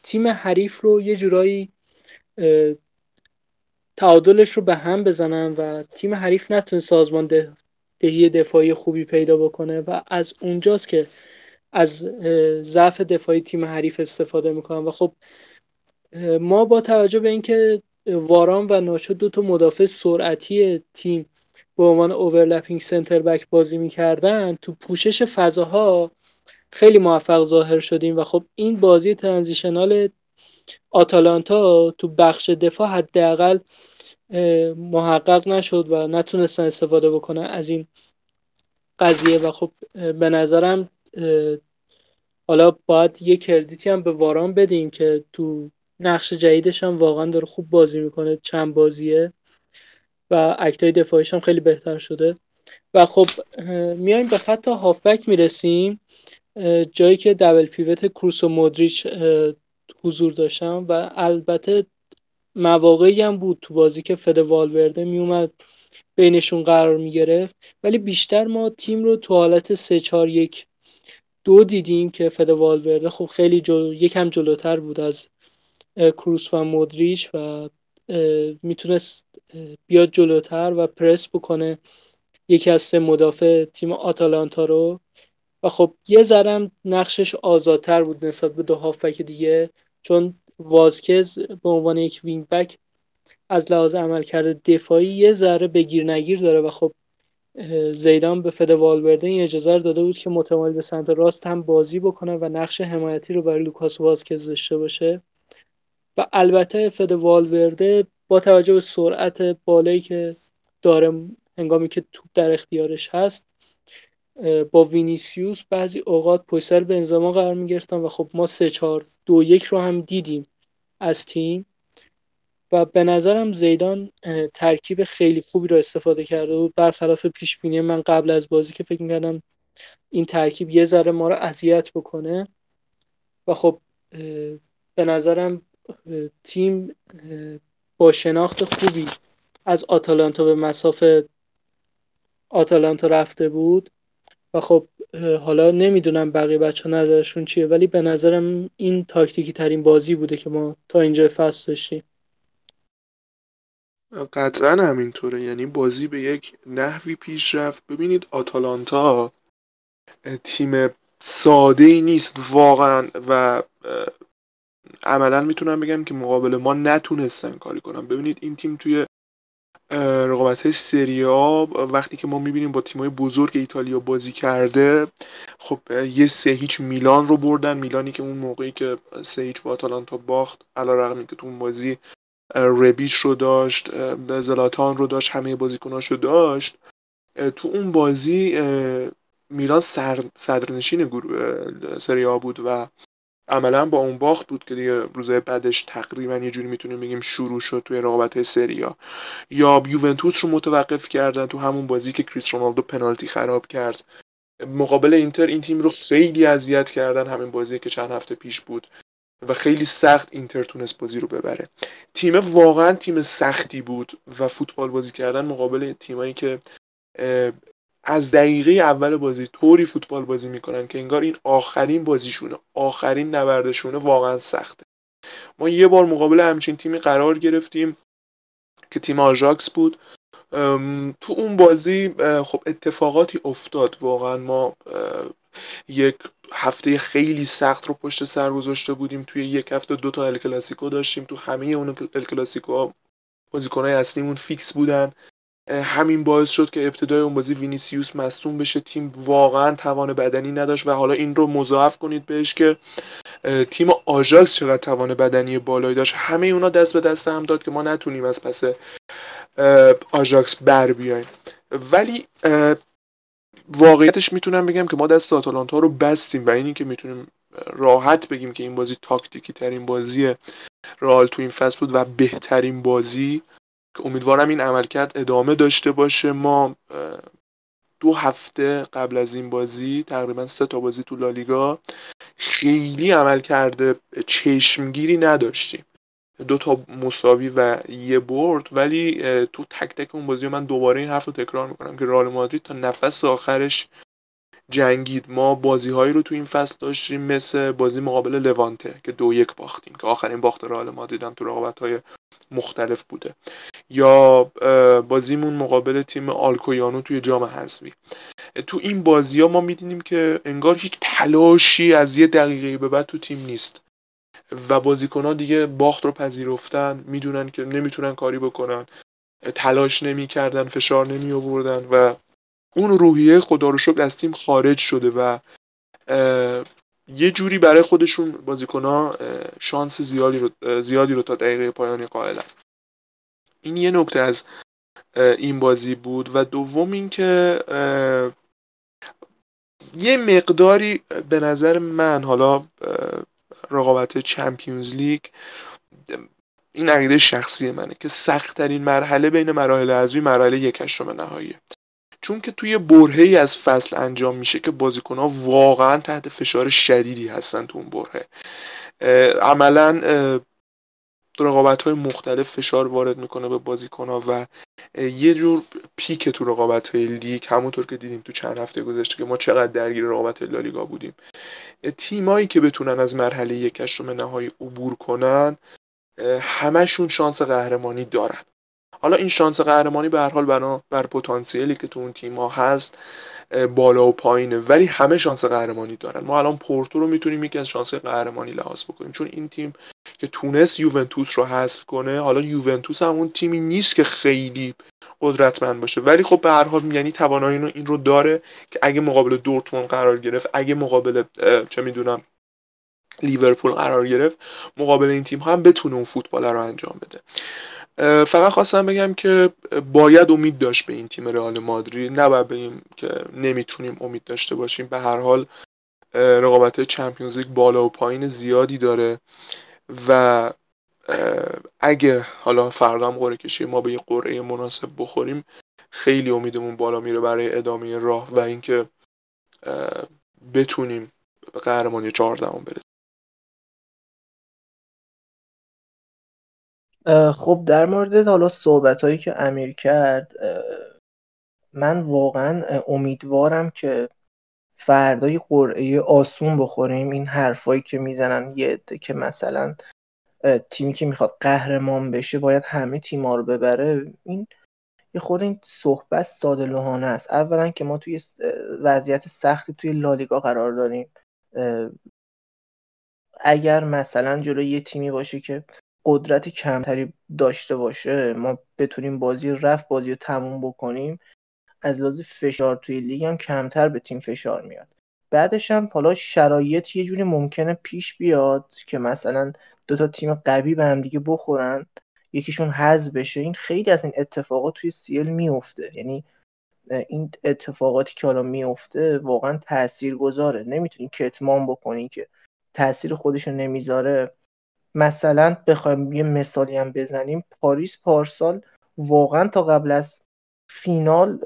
تیم حریف رو یه جورایی تعادلش رو به هم بزنن و تیم حریف نتونه سازمان دهی دفاعی خوبی پیدا بکنه و از اونجاست که از ضعف دفاعی تیم حریف استفاده می‌کنن. و خب ما با توجه به اینکه واران و ناچو دو تا مدافع سرعتی تیم به عنوان اوورلپینگ سنتر بک بازی می‌کردن تو پوشش فضاها خیلی موفق ظاهر شدیم. و خب این بازی ترانزیشنال آتالانتا تو بخش دفاع حداقل محقق نشد و نتونستن استفاده بکنن از این قضیه و خب به نظرم حالا باید یه کردیتی هم به واران بدیم که تو نقش جدیدش هم واقعا داره خوب بازی می‌کنه چند بازیه و اکتای دفاعیش هم خیلی بهتر شده. و خب میایم به خط هافبک می‌رسیم. جایی که دبل پیوت کروس و مودریچ حضور داشتم و البته مواقعی هم بود تو بازی که فد والورده میومد بینشون قرار می‌گرفت. ولی بیشتر ما تیم رو تو حالت 3 4 1 دو دیدیم که فد والورده خب خیلی جلو یکم جلوتر بود از کروس و مودریچ و می‌تونست بیاد جلوتر و پرس بکنه یکی از سه مدافع تیم آتالانتا رو. و خب یه ذرم نقشش آزادتر بود نسبت به دو هافبک دیگه چون وازکز به عنوان یک وینگ بک از لحاظ عملکرد دفاعی یه ذره بگیر نگیر داره و خب زیدان به فد والورده این اجازه رو داده بود که متمایل به سمت راست هم بازی بکنه و نقش حمایتی رو برای لوکاس وازکز داشته باشه. و البته فد والورده با توجه به سرعت بالایی که داره هنگامی که توپ در اختیارش هست با وینیسیوس بعضی اوقات پشت سر بنزما قرار می‌گرفتن و خب ما سه چهار دو یک رو هم دیدیم از تیم. و به نظرم زیدان ترکیب خیلی خوبی رو استفاده کرده بود. برخلاف پیش بینی من قبل از بازی که فکر می‌کردم این ترکیب یه ذره ما رو اذیت بکنه. و خب به نظرم تیم با شناخت خوبی از آتالانتا به مسافه آتالانتا رفته بود. و خب حالا نمی‌دونم بقیه بچه ها نظرشون چیه ولی به نظرم این تاکتیکی ترین بازی بوده که ما تا اینجا فصل داشتیم. قطعا همینطوره. یعنی بازی به یک نحوی پیش رفت. ببینید آتالانتا تیم ساده ای نیست واقعا و عملا می‌تونم بگم که مقابل ما نتونستن کاری کنم ببینید این تیم توی رقابت های سریا وقتی که ما می‌بینیم با تیمای بزرگ ایتالیا بازی کرده خب یه سه هیچ میلان رو بردن. میلانی که اون موقعی که سه هیچ با آتالانتا باخت علا رقمی که تو اون بازی ربیش رو داشت زلاتان رو داشت همه بازیکناش رو داشت تو اون بازی میلان صدرنشین سریا بود و عملا با اون باخت بود که دیگه روزهای بعدش تقریبا یه جوری می‌تونیم بگیم شروع شد توی رقابت سریا. یا یوونتوس رو متوقف کردن تو همون بازی که کریس رونالدو پنالتی خراب کرد. مقابل اینتر این تیم رو خیلی اذیت کردن همین بازی که چند هفته پیش بود. و خیلی سخت اینتر تونست بازی رو ببره. تیم واقعا تیم سختی بود و فوتبال بازی کردن مقابل تیمایی که از دقیقه اول بازی طوری فوتبال بازی می‌کنن که انگار این آخرین بازیشونه. آخرین نبردشونه واقعا سخته. ما یه بار مقابل همچین تیمی قرار گرفتیم که تیم آژاکس بود. تو اون بازی خب اتفاقاتی افتاد واقعا. ما یک هفته خیلی سخت رو پشت سر گذاشته بودیم. توی یک هفته دو تا الکلاسیکو داشتیم. تو همه اون الکلاسیکو بازیکنهای اصلیمون فیکس بودن. همین باعث شد که ابتدای اون بازی وینیسیوس مصدوم بشه. تیم واقعا توان بدنی نداشت و حالا این رو مضاعف کنید بهش که تیم آژاکس چقدر توان بدنی بالایی داشت. همه اونا دست به دست هم داد که ما نتونیم از پس آژاکس بر بیایم. ولی واقعیتش می‌تونم بگم که ما دست آتالانتا رو بستیم و اینی که می‌تونیم راحت بگیم که این بازی تاکتیکی ترین بازی رئال تو این فصل بود و بهترین بازی که امیدوارم این عملکرد ادامه داشته باشه. ما دو هفته قبل از این بازی تقریبا سه تا بازی تو لالیگا خیلی عمل کرده چشمگیری نداشتیم. دو تا مساوی و یه برد ولی تو تک تک اون بازی من دوباره این حرف رو تکرار می‌کنم که رئال مادرید تا نفس آخرش جنگید. ما بازی هایی رو تو این فصل داشتیم مثل بازی مقابل لوانته که دو یک باختیم که آخرین باخت رئال مادرید هم تو رقابت های مختلف بوده. یا بازیمون مقابل تیم آلکویانو توی جام حذفی. تو این بازی ها ما میدینیم که انگار هیچ تلاشی از یه دقیقه به بعد تو تیم نیست. و بازیکن ها دیگه باخت رو پذیرفتن می‌دونن که نمی‌تونن کاری بکنن تلاش نمی‌کردن فشار نمی آوردن و اون روحیه خدا رو شکر از تیم خارج شده و یه جوری برای خودشون بازیکنها شانس زیادی رو, زیادی رو تا دقیقه پایانی قائلن. این یه نکته از این بازی بود. و دوم اینکه یه مقداری به نظر من حالا رقابت چمپیونز لیگ این عقیده شخصی منه که سختترین مرحله بین مراحل ازوی مرحله یک هشتم نهاییه چون که توی برهه از فصل انجام میشه که بازیکنها واقعا تحت فشار شدیدی هستن تو اون برهه. عملا رقابت های مختلف فشار وارد می‌کنه به بازیکن ها و یه جور پیک تو رقابت های لیگ همونطور که دیدیم تو چند هفته گذشته که ما چقدر درگیر رقابت لالیگا بودیم. تیمایی که بتونن از مرحله یکشم نهایی عبور کنن همشون شانس قهرمانی دارن. حالا این شانس قهرمانی به هر حال بنا بر پتانسیلی که تو اون تیم ها هست بالا و پایینه. ولی همه شانس قهرمانی دارن. ما الان پورتو رو می‌تونیم یکی از شانس قهرمانی لحاظ بکنیم. چون این تیم که تونست یوونتوس رو حذف کنه حالا یوونتوس هم اون تیمی نیست که خیلی قدرتمند باشه. ولی خب به هر حال یعنی توانایی این رو داره که اگه مقابل دورتموند قرار گرفت اگه مقابل چه می‌دونم لیورپول قرار گرفت مقابل این تیم هم بتونه اون فوتبال رو انجام بده. فقط خواستم بگم که باید امید داشت به این تیم رئال مادرید. نباید بگیم که نمی‌تونیم امید داشته باشیم. به هر حال رقابت چمپیونز لیگ بالا و پایین زیادی داره و اگه حالا فردا هم قرعه کشی ما به یه قرعه مناسب بخوریم خیلی امیدمون بالا میره برای ادامه راه و اینکه بتونیم قهرمانی چهاردهم برسیم. خب در مورد حالا صحبت هایی که امیر کرد من واقعا امیدوارم که فردای قرعه آسون بخوریم. این حرفایی که می‌زنن یه عده که مثلا تیمی که می‌خواد قهرمان بشه باید همه تیما رو ببره. این یه خود این صحبت ساده لوحانه است. اولا که ما توی وضعیت سختی توی لالیگا قرار داریم. اگر مثلا جلو یه تیمی باشه که قدرت کمتری داشته باشه ما بتونیم بازی رفت بازی رو تموم بکنیم از لحاظ فشار توی لیگ هم کمتر به تیم فشار میاد. بعدش هم حالا شرایط یه جوری ممکنه پیش بیاد که مثلا دو تا تیم قوی به هم دیگه بخورن یکیشون حذف بشه این خیلی از این اتفاقات توی سیل میفته. یعنی این اتفاقاتی که حالا میفته واقعا تأثیر گذاره نمی‌تونی کتمان بکنی که تاثیر خودشون نمی‌ذاره. مثلا بخوایم یه مثالی هم بزنیم. پاریس پارسال واقعا تا قبل از فینال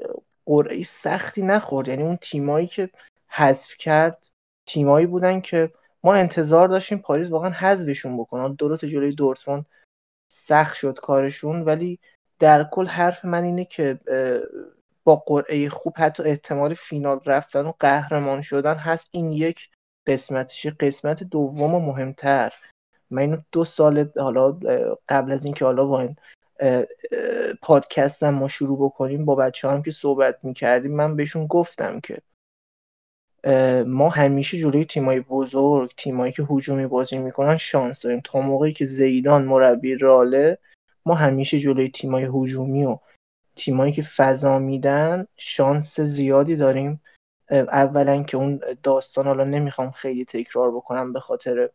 قرعه سختی نخورد. یعنی اون تیمایی که حذف کرد تیمایی بودن که ما انتظار داشتیم پاریس واقعا حذفشون بکنن. درست جلوی دورتموند سخت شد کارشون ولی در کل حرف من اینه که با قرعه خوب حتی احتمال فینال رفتن و قهرمان شدن هست این یک قسمتش قسمت دوم و مهمتر. من اینو دو سال حالا قبل از اینکه حالا با این پادکست ما شروع بکنیم با بچه هم که صحبت می‌کردیم من بهشون گفتم که ما همیشه جلوی تیمای بزرگ تیمایی که هجومی بازی می‌کنن شانس داریم. تا موقعی که زیدان مربی راله ما همیشه جلوی تیمای هجومی و تیمایی که فضا میدن شانس زیادی داریم. اولا که اون داستان حالا نمی‌خوام خیلی تکرار بکنم به خاطر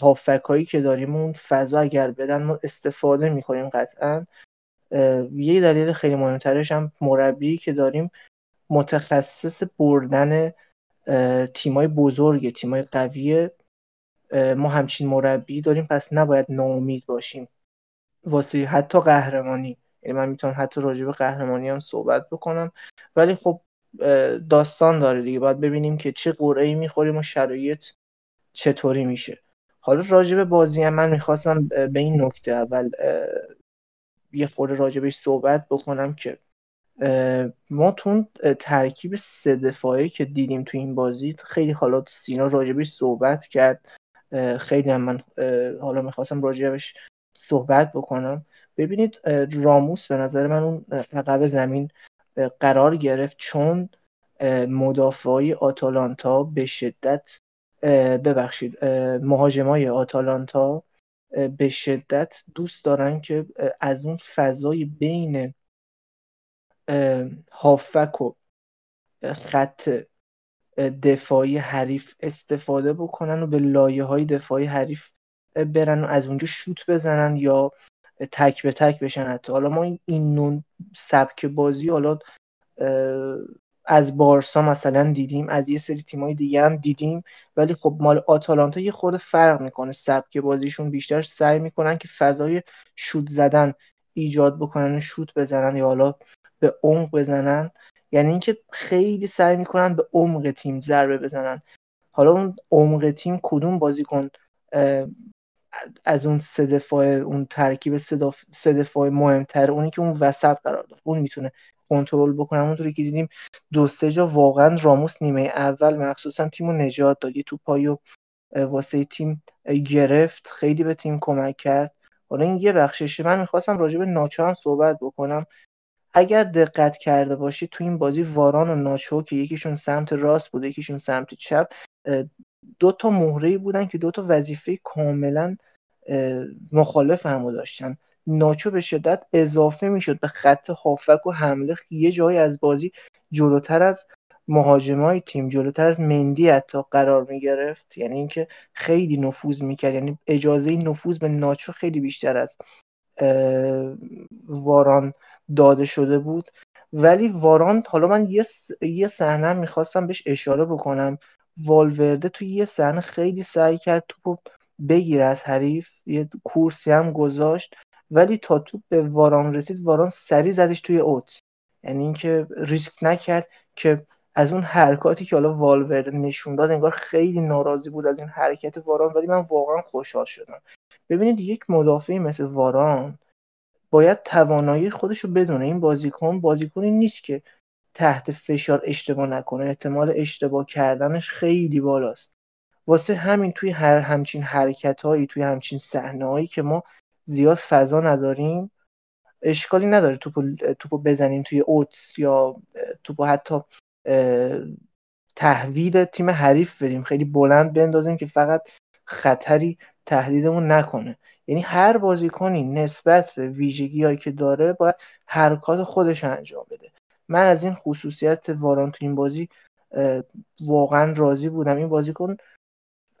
هافک هایی که داریم اون فضا اگر بدن ما استفاده می‌کنیم قطعا. یه دلیل خیلی مهمترش هم مربی که داریم متخصص بردن تیمای بزرگ تیمای قویه ما همچین مربی داریم. پس نباید ناامید باشیم. واسه حتی قهرمانی. یعنی من می‌تونم حتی راجع به قهرمانی هم صحبت بکنم. ولی خب داستان داره دیگه. باید ببینیم که چه قرعه می‌خوریم و شرایط چطوری میشه. حالا راجع به بازی هم من می‌خواستم به این نکته اول یه خورده راجبش صحبت بکنم که ما تو ترکیب سه دفاعی که دیدیم تو این بازی خیلی حالا سینا راجبش صحبت کرد. خیلی هم من حالا می‌خواستم راجبش صحبت بکنم. ببینید راموس به نظر من اون عقب زمین قرار گرفت چون مدافعای آتالانتا به شدت ببخشید مهاجمای آتالانتا به شدت دوست دارن که از اون فضای بین هافک و خط دفاعی حریف استفاده بکنن و به لایه های دفاعی حریف برن و از اونجا شوت بزنن یا تک به تک بشن حتی. حالا ما این نون سبک بازی حالا از بارسا مثلا دیدیم از یه سری تیمای دیگه هم دیدیم. ولی خب مال آتالانتا یه خورده فرق می‌کنه. سبک بازیشون بیشتر سعی می‌کنن که فضای شوت زدن ایجاد بکنن و شوت بزنن یا حالا به عمق بزنن. یعنی اینکه خیلی سعی می‌کنن به عمق تیم ضربه بزنن. حالا اون عمق تیم کدوم بازیکن از اون سه دفاع اون ترکیب سه دفاع مهمتر اونی که اون وسط قرار داره اون می‌تونه کنترل بکنه همونطوری که دیدیم دو سه جا واقعا راموس نیمه اول مخصوصا تیم نجات داد. یه توپایی و واسه تیم گرفت. خیلی به تیم کمک کرد. حالا این یه بخششه. من می‌خواستم راجع به ناچو هم صحبت بکنم. اگر دقت کرده باشی تو این بازی واران و ناچو که یکیشون سمت راست بود یکیشون سمت چپ دو تا مهره بودن که دو تا وظیفه کاملا مخالف همو داشتن. ناچو به شدت اضافه می‌شد به خط هافک و حمله. یه جایی از بازی جلوتر از مهاجمای تیم جلوتر از مندی حتی قرار می گرفت یعنی اینکه خیلی نفوذ می‌کرد. یعنی اجازه نفوذ به ناچو خیلی بیشتر از واران داده شده بود. ولی واران حالا من یه صحنه می‌خواستم بهش اشاره بکنم. والورده توی یه صحنه خیلی سعی کرد توپو بگیره از حریف. یه کورسی هم گذاشت. ولی تا توپ به واران رسید واران سری زدش توی اوت. یعنی اینکه ریسک نکرد که از اون حرکاتی که حالا والورده نشون داد انگار خیلی ناراضی بود از این حرکت واران ولی من واقعا خوشحال شدم. ببینید یک مدافعی مثل واران باید توانایی خودش رو بدونه. این بازیکن بازیکنی نیست که تحت فشار اشتباه نکنه. احتمال اشتباه کردنش خیلی بالاست. واسه همین توی هر همچین حرکت هایی توی همچین صحنه هایی که ما زیاد فضا نداریم. اشکالی نداره توپو, توپو بزنیم توی اوتس یا توپو حتی تحویل تیم حریف بریم خیلی بلند بندازیم که فقط خطری تهدیدمون نکنه. یعنی هر بازیکنی نسبت به ویژگی هایی که داره باید حرکات خودش انجام بده. من از این خصوصیت واران تو این بازی واقعا راضی بودم. این بازیکن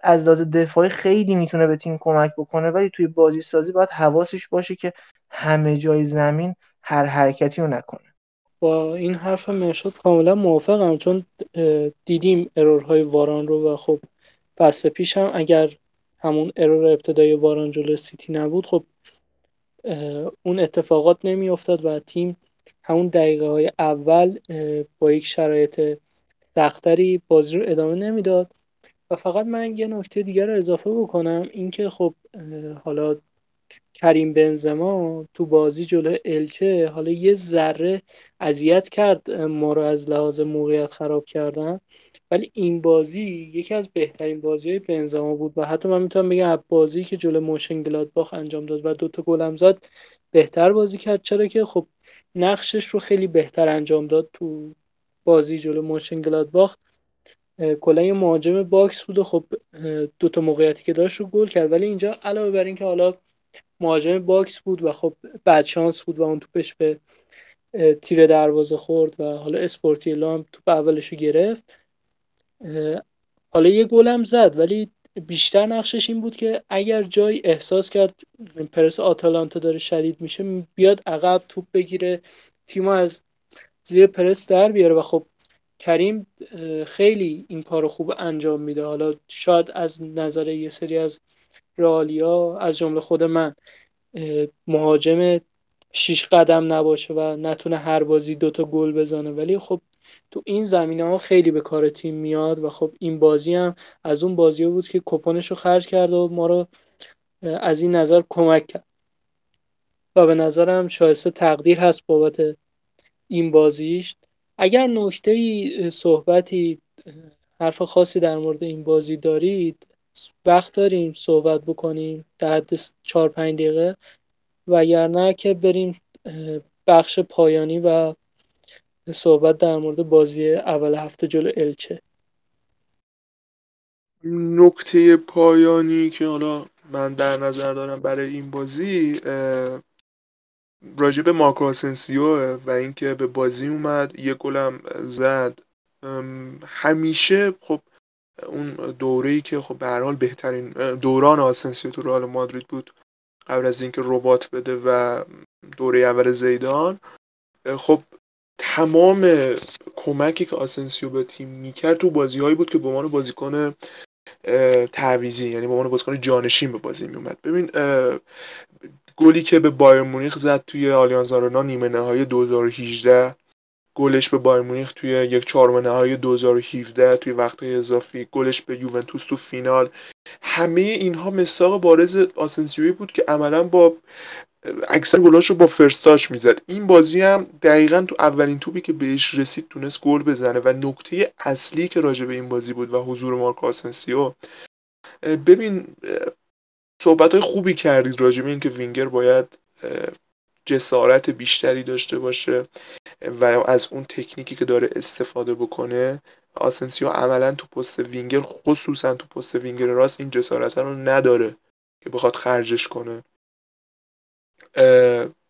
از لحاظ دفاعی خیلی می‌تونه به تیم کمک بکنه ولی توی بازی سازی باید حواسش باشه که همه جای زمین هر حرکتی رو نکنه. با این حرف مرشد کاملا موافقم چون دیدیم error های واران رو و خب فصل پیش هم اگر همون error ابتدای واران جلو سیتی نبود خب اون اتفاقات نمیافتاد و تیم همون دقیقه های اول با یک شرایط سختری بازی رو ادامه نمی‌داد. فقط من یه نکته دیگر رو اضافه بکنم اینکه خب حالا کریم بنزما تو بازی جلو الچه حالا یه ذره اذیت کرد ما رو از لحاظ موقعیت خراب کردن. ولی این بازی یکی از بهترین بازی های بنزما بود و حتی من می‌تونم بگم بازی که جلو مونشن گلادباخ انجام داد و دوتا گلم زد بهتر بازی کرد. چرا که خب نقشش رو خیلی بهتر انجام داد تو بازی جلو مونشن گلادباخ. کلا مهاجم باکس بود و خب دو تا موقعیتی که داشت رو گل کرد. ولی اینجا علاوه بر اینکه حالا مهاجم باکس بود و خب بد شانس بود و اون توپش به تیر دروازه خورد و حالا اسپورتیلو هم توپ اولش رو گرفت. حالا یه گلم زد ولی بیشتر نقشش این بود که اگر جای احساس کرد پرس آتالانتا داره شدید میشه بیاد عقب توپ بگیره تیم از زیر پرس در بیاره و خب کریم خیلی این کار خوب انجام میده. حالا شاید از نظر یه سری از رالیا از جمله خود من مهاجم شیش قدم نباشه و نتونه هر بازی دوتا گل بزنه. ولی خب تو این زمینه ها خیلی به کار تیم میاد و خب این بازی هم از اون بازی بود که کپونش رو خرج کرد و ما رو از این نظر کمک کرد. و به نظرم شایسته تقدیر هست بابت این بازیش. اگر نکته صحبتی حرف خاصی در مورد این بازی دارید وقت داریم صحبت بکنیم در حد 4 5 دقیقه. وگرنه که بریم بخش پایانی و صحبت در مورد بازی اول هفته جلو الچه. نکته پایانی که حالا من در نظر دارم برای این بازی راجع به مارکو آسنسیو و اینکه به بازی اومد یه گلم زد. همیشه خب اون دوره ای که خب به هر حال بهترین دوران آسنسیو تو رئال مادرید بود قبل از اینکه رباط بده و دوره اول زیدان. خب تمام کمکی که آسنسیو به تیم می‌کرد تو بازیهایی بود که به عنوان بازیکن تعویضی یعنی به عنوان بازیکن جانشین به بازی میومد ببین گلی که به بایر مونیخ زد توی آلیانز آرنا نیمه نهایی 2018 گلش به بایر مونیخ توی یک چهارم نهایی 2017 توی وقت اضافی گلش به یوونتوس تو فینال. همه اینها مصداق بارز آسنسیوی بود که عملا با اکثر گلاش رو با first touch می‌زد. این بازی هم دقیقا تو اولین توپی که بهش رسید تونست گل بزنه و نکته اصلی که راجع به این بازی بود و حضور مارک آسنسیو. ببین صحبت خوبی کردید راجع به اینکه وینگر باید جسارت بیشتری داشته باشه و از اون تکنیکی که داره استفاده بکنه آسنسیو عملا تو پست وینگر خصوصا تو پست وینگر راست این جسارت رو نداره که بخواد خرجش کنه.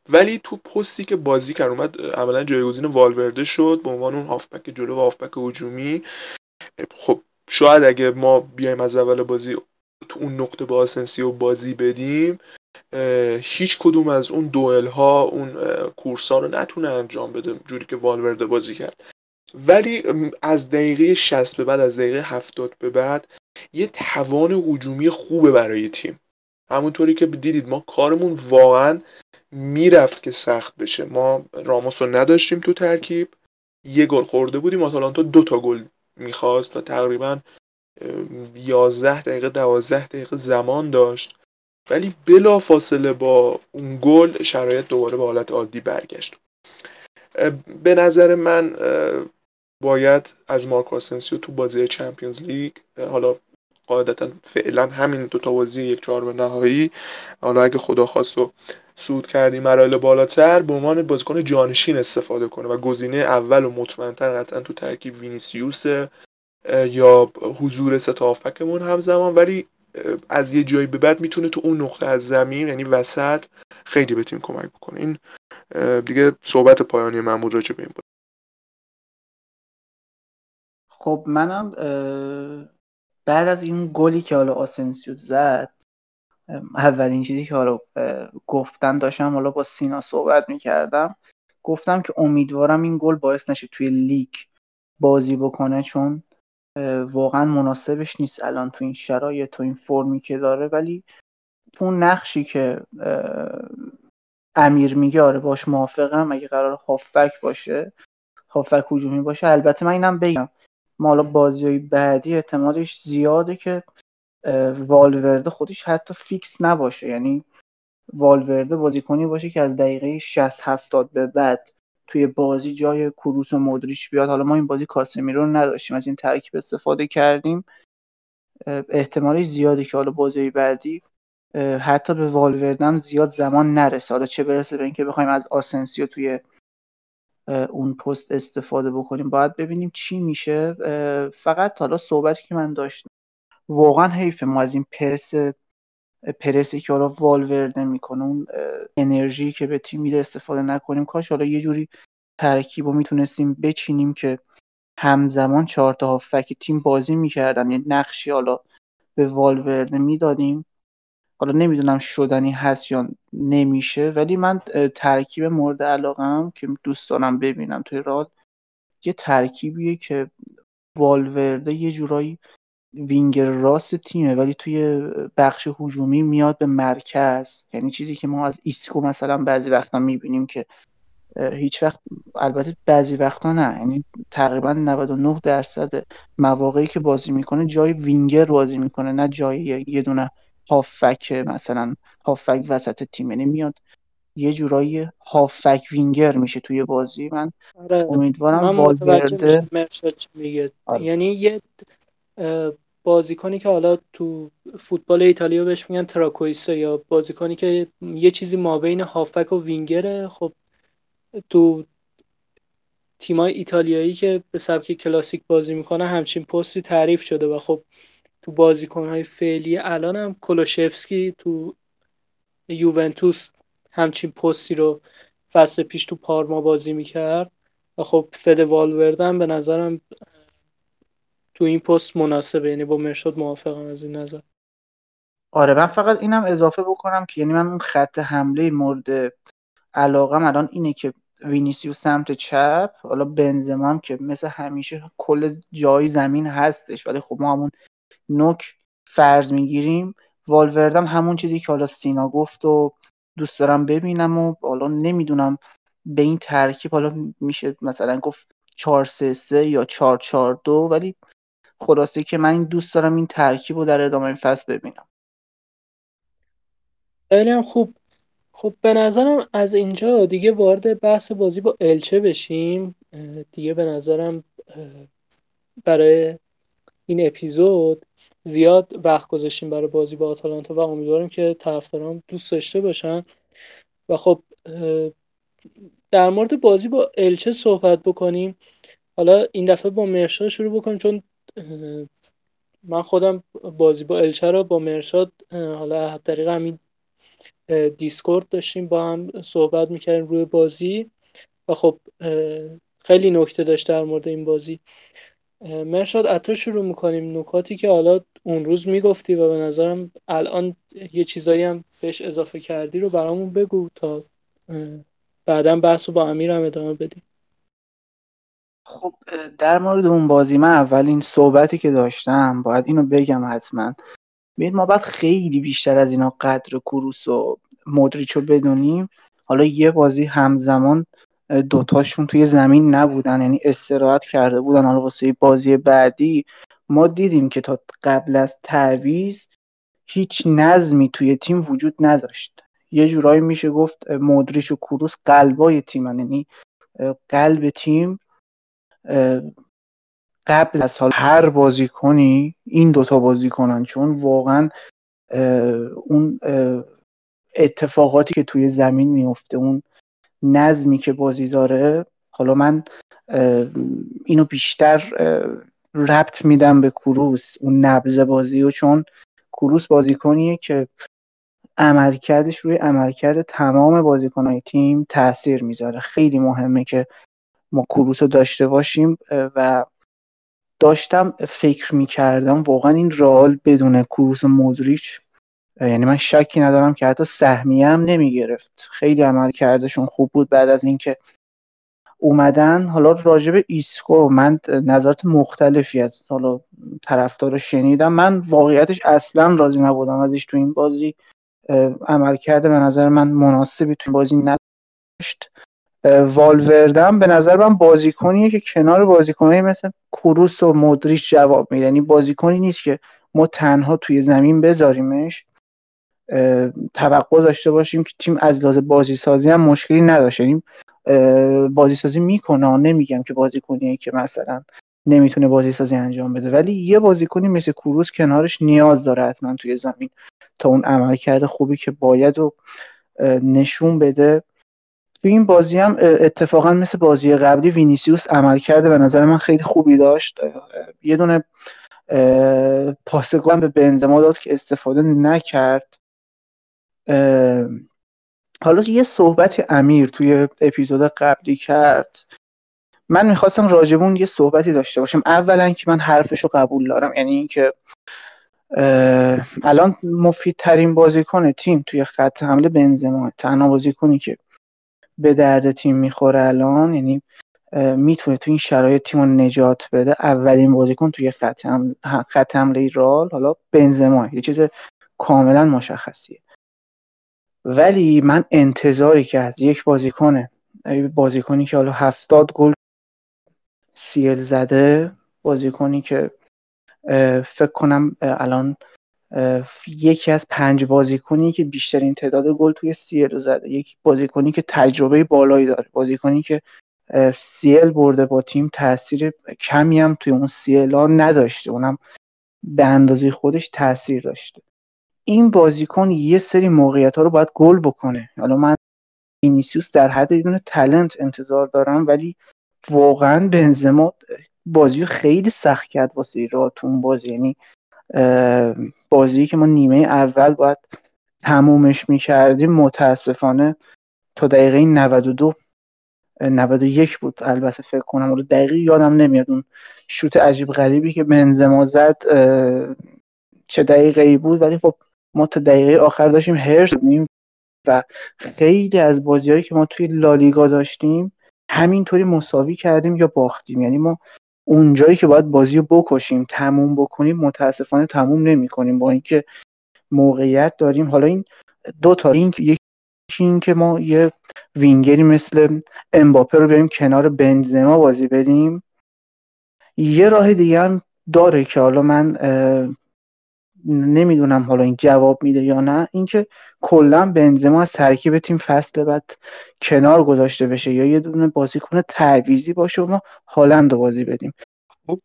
ولی تو پستی که بازی کرد اومد عملا جایگزین والورده شد به عنوان اون هافبک جلو و هافبک هجومی. خب شاید اگه ما بیایم از اول بازی تو اون نقطه با آسنسیو بازی بدیم هیچ کدوم از اون دوئل ها اون کورس ها رو نتونه انجام بده جوری که والورده بازی کرد. ولی از دقیقه 60 به بعد از دقیقه 70 به بعد یه توان هجومی خوبه برای تیم. همونطوری که دیدید ما کارمون واقعا می‌رفت که سخت بشه. ما راموس رو نداشتیم تو ترکیب. یه گل خورده بودیم. آتالانتا دو تا گل می‌خواست و تقریبا 11 دقیقه 12 دقیقه زمان داشت. ولی بلا فاصله با اون گل شرایط دوباره به حالت عادی برگشت. به نظر من باید از مارک آسنسیو تو بازی Champions League حالا قاعدتا فعلا همین دو تا بازی یک چهارم نهایی. حالا اگه خدا خواست و صعود کردیم مراحل بالاتر به عنوان بازیکن جانشین استفاده کنه و گزینه اول و مطمئنتر قطعا تو ترکیب وینیسیوس یا حضور ستا همزمان ولی از یه جایی به بعد می‌تونه تو اون نقطه از زمین یعنی وسط خیلی به تیم کمک بکنه. این دیگه صحبت پایانی من بود راجع به این بود. خب منم بعد از این گلی که حالا آسنسیو زد اولین چیزی که حالا گفتم داشتم حالا با سینا صحبت می‌کردم. گفتم که امیدوارم این گل باعث نشه توی لیگ بازی بکنه چون واقعا مناسبش نیست الان تو این شرایط تو این فرمی که داره ولی تو نقشی که امیر میگه آره باش موافقم اگه قرار هافک باشه هافک هجومی باشه البته من اینم بگم ما حالا بازی بعدی احتمالش زیاده که والورده خودش حتی فیکس نباشه یعنی والورده بازیکنی باشه که از دقیقه 60 70 به بعد توی بازی جای کروس و مدریش بیاد. حالا ما این بازی کاسمی رو نداشتیم. از این ترکیب استفاده کردیم. احتمالی زیادی که حالا بازی بعدی حتی به والوردم زیاد زمان نرسه. حالا چه برسه به اینکه بخوایم از آسنسیو توی اون پست استفاده بکنیم. باید ببینیم چی میشه. فقط حالا صحبتی که من داشتم واقعا حیفه ما از این پرس پرسی که حالا والورده می‌کنه اون انرژی که به تیم میده استفاده نکنیم. کاش حالا یه جوری ترکیب رو می‌تونستیم بچینیم که همزمان چهار تا هافک تیم بازی می‌کردن. یه نقشی حالا به والورده می‌دادیم. حالا نمی‌دونم شدنی هست یا نمیشه ولی من ترکیب مورد علاقم که دوست دارم ببینم توی رال یه ترکیبیه که والورده یه جورایی وینگر راست تیمه ولی توی بخش هجومی میاد به مرکز. یعنی چیزی که ما از ایسکو مثلا بعضی وقتا می‌بینیم که هیچ وقت البته بعضی وقتا نه. یعنی تقریبا 99 درصد مواقعی که بازی می‌کنه جای وینگر بازی می‌کنه نه جای یه دونه هافک مثلا هافک وسط تیم. یعنی میاد یه جورایی هافک وینگر میشه توی بازی. من آره. امیدوارم من والورده آره. یعنی یه بازیکنی که حالا تو فوتبال ایتالیا بهش میگن تراکویستا یا بازیکنی که یه چیزی ما بین هافبک و وینگره خب تو تیمای ایتالیایی که به سبک کلاسیک بازی می‌کنه همچین پستی تعریف شده و خب تو بازیکنهای فعلی الان هم کلوشفسکی تو یوونتوس همچین پستی رو فصل پیش تو پارما بازی می‌کرد و خب فده والورده به نظرم تو این پست مناسبه یعنی با مرشاد موافقم از این نظر. آره من فقط اینم اضافه بکنم که یعنی من اون خط حمله مورد علاقم الان اینه که وینیسیو سمت چپ حالا بنزما هم که مثل همیشه کل جای زمین هستش ولی خب ما همون نوک فرض می‌گیریم. والوردم همون چیزی که حالا سینا گفت و دوست دارم ببینم و حالا نمی‌دونم به این ترکیب حالا میشه مثلا گفت 4 3 3 یا 4 4 2 ولی خلاصه که من دوست دارم این ترکیب رو در ادامه فصل ببینم. خیلی خوب. خب به نظرم از اینجا دیگه وارد بحث بازی با الچه بشیم. دیگه به نظرم برای این اپیزود زیاد وقت گذاشتیم برای بازی با آتالانتا و امیدوارم که طرفداران دوست داشته باشن. و خب در مورد بازی با الچه صحبت بکنیم. حالا این دفعه با مرشاد شروع بکنیم چون من خودم بازی با الچه رو با مرشاد حالا طریق همین دیسکورد داشتیم با هم صحبت می‌کردیم روی بازی و خب خیلی نکته داشت در مورد این بازی. مرشاد اتو شروع می‌کنیم. نکاتی که حالا اون روز می‌گفتی و به نظرم الان یه چیزایی هم بهش اضافه کردی رو برامون بگو تا بعدا بحث رو با امیر هم ادامه بدیم. خب در مورد اون بازی من اولین صحبتی که داشتم باید اینو بگم حتما. ببین ما باید خیلی بیشتر از اینا قدر کروس و مدریچ رو بدونیم. حالا یه بازی همزمان دوتاشون توی زمین نبودن یعنی استراحت کرده بودن. حالا واسه بازی بعدی ما دیدیم که تا قبل از تعویز هیچ نظمی توی تیم وجود نداشت. یه جورایی میشه گفت مدریش و کروس قلبای تیم یعنی قلب تیم قبل از حال هر بازیکنی این دوتا بازی کنن چون واقعا اون اتفاقاتی که توی زمین میفته اون نظمی که بازی داره حالا من اینو بیشتر ربط میدم به کروس اون نبز بازی و چون کروس بازیکنیه که عملکردش روی عملکرد تمام بازیکنهای تیم تاثیر می‌ذاره. خیلی مهمه که ما کروس رو داشته باشیم و داشتم فکر می‌کردم واقعا این رئال بدون کروس و مودریچ یعنی من شکی ندارم که حتی سهمیه هم نمی‌گرفت. خیلی عملکردشون خوب بود بعد از اینکه اومدن. حالا راجب ایسکو من نظرات مختلفی از حالا طرفدار شنیدم. من واقعیتش اصلا راضی نبودم ازش تو این بازی. عملکرد به نظر من مناسبی تو این بازی نداشت. والوردم به نظر من بازیکنیه که کنار بازیکنایی مثل کروس و مدریش جواب میده. یعنی بازیکنی نیست که ما تنها توی زمین بذاریمش. توقع داشته باشیم که تیم از لحاظ بازی سازی هم مشکلی نداشته یعنی بازی سازی می‌کنه. نمیگم که بازیکنیه که مثلا نمی‌تونه بازی سازی انجام بده. ولی یه بازیکنی مثل کروس کنارش نیاز داره حتما توی زمین تا اون عمل کرده خوبی که باید و نشون بده. تو این بازی هم اتفاقا مثل بازی قبلی وینیسیوس عمل کرده. به نظر من خیلی خوبی داشت. یه دونه پاسگان به بنزما داد که استفاده نکرد. حالا یه صحبت امیر توی اپیزود قبلی کرد من می‌خواستم راجبون یه صحبتی داشته باشم. اولا که من حرفشو قبول دارم یعنی اینکه الان مفیدترین بازیکن تیم توی خط حمله بنزما. تنها بازیکنی که به درد تیم می‌خوره الان یعنی می‌تونه تو این شرایط تیم رو نجات بده. اولین بازیکن توی خط حمله خط رال حالا بنزما. یه چیز کاملا مشخصیه. ولی من انتظاری که از یک بازیکن بازیکنی که حالا هفتاد گل سیل زده بازیکنی که فکر کنم الان یکی از پنج بازیکنی که بیشترین تعداد گل توی سیل زده. یک بازیکنی که تجربه بالایی داره. بازیکنی که سیل برده با تیم تاثیر کمی هم توی اون سیل ها نداشته. اونم به اندازه خودش تاثیر داشته. این بازیکن یه سری موقعیت ها رو باید گل بکنه. حالا من وینیسیوس در حد یه تلنت انتظار دارم ولی واقعا بنزما بازی خیلی سخت کرد واسه ایراتون بازی. یعنی بازی که ما نیمه اول باید تمومش می‌کردیم متاسفانه تا دقیقه 92 91 بود. البته فکر کنم رو دقیق یادم نمیاد اون شوت عجیب غریبی که بنزما زد چه دقیقه ای بود. ولی خب ما تا دقیقه آخر داشتیم هرس و خیلی از بازیهایی که ما توی لالیگا داشتیم همینطوری مساوی کردیم یا باختیم. یعنی ما اونجایی که باید بازی رو بکشیم تموم بکنیم متاسفانه تموم نمی کنیم با اینکه موقعیت داریم. حالا این دو تا این یکی این که ما یه وینگری مثل امباپه رو بیاریم کنار بنزما بازی بدیم. یه راه دیگه هم داره که حالا من نمی‌دونم حالا این جواب میده یا نه. اینکه کلا بنزما از ترکیب تیم فصل بعد کنار گذاشته بشه یا یه دونه بازیکن تعویزی باشه و ما هالند رو بازی بدیم. خب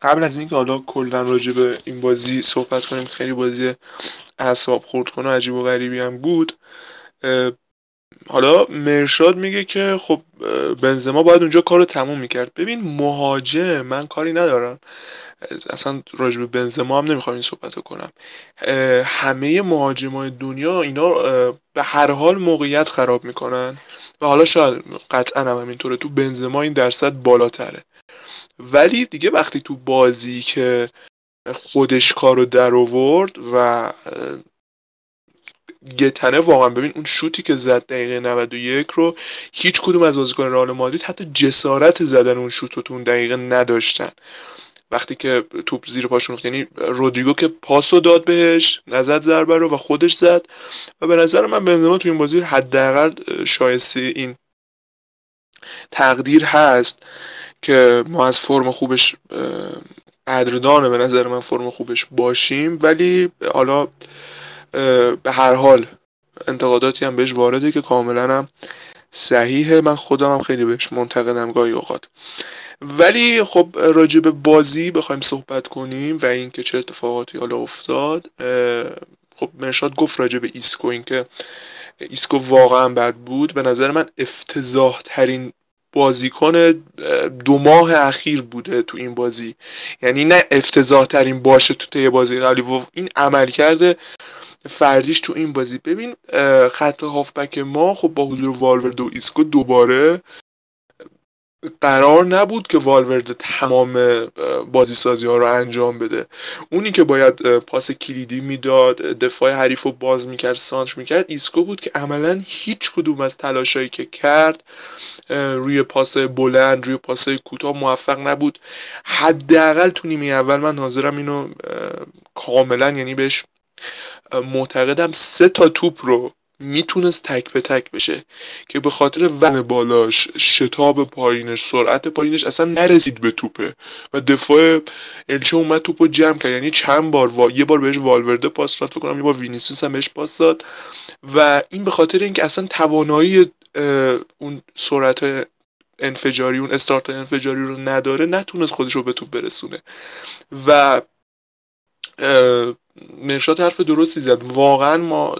قبل از اینکه حالا کلا راجع به این بازی صحبت کنیم خیلی بازی اعصاب خورد کنه عجیب و غریبی هم بود. حالا مرشاد میگه که خب بنزما باید اونجا کار رو تموم می‌کرد. ببین مهاجم من کاری ندارم. اصلا راجب بنزما هم نمی‌خوام این صحبت رو کنم همه مهاجمای دنیا اینا به هر حال موقعیت خراب می‌کنن. و حالا شاید قطعا هم همینطوره تو بنزما این درصد بالاتره. ولی دیگه وقتی تو بازی که خودش کارو در آورد و گتنه واقعا. ببین اون شوتی که زد دقیقه 91 رو هیچ کدوم از بازیکن رئال مادرید حتی جسارت زدن اون شوت رو تو اون دقیقه نداشتن. وقتی که توپ زیر پاشون یعنی رودریگو که پاسو داد بهش نزد ضربه رو و خودش زد. و به نظر من بنزما تو این بازی حداقل شایسته این تقدیر هست که ما از فرم خوبش قدردانه به نظر من فرم خوبش باشیم. ولی حالا به هر حال انتقاداتی هم بهش وارده که کاملا هم صحیحه. من خودم هم خیلی بهش منتقدم گاهی اوقات. ولی خب راجع به بازی بخوایم صحبت کنیم و اینکه چه اتفاقاتی حالا افتاد. خب مرشاد گفت راجع به ایسکو اینکه ایسکو واقعا بد بود. به نظر من افتضاح ترین بازیکن دو ماه اخیر بوده تو این بازی. یعنی نه افتضاح ترین باشه تو طی بازی قبلی. این عملکرد فردیش تو این بازی. ببین خط هافبک ما خب با حضور والورد و ایسکو دوباره قرار نبود که والورد تمام بازی سازی ها رو انجام بده. اونی که باید پاس کلیدی می‌داد دفاع حریف رو باز می‌کرد سانتر می‌کرد ایسکو بود که عملا هیچ کدوم از تلاشایی که کرد روی پاس بلند روی پاس کوتاه موفق نبود. حداقل تو نیمه اول من حاضرم اینو کاملا یعنی بهش معتقدم سه تا توپ رو می‌تونست تک به تک بشه که به خاطر وزن بالاش شتاب پایینش سرعت پایینش اصلا نرسید به توپه. و دفاع الچه اومد توپو جمع کرد. یعنی چند بار یه بار بهش والورده پاس داد فکر کنم یه بار وینیسیوس هم بهش پاس داد. و این به خاطر اینکه اصلا توانایی اون سرعت انفجاری اون استارت انفجاری رو نداره نتونست خودش رو به توپ برسونه. و نشات حرف درستی زد. واقعا ما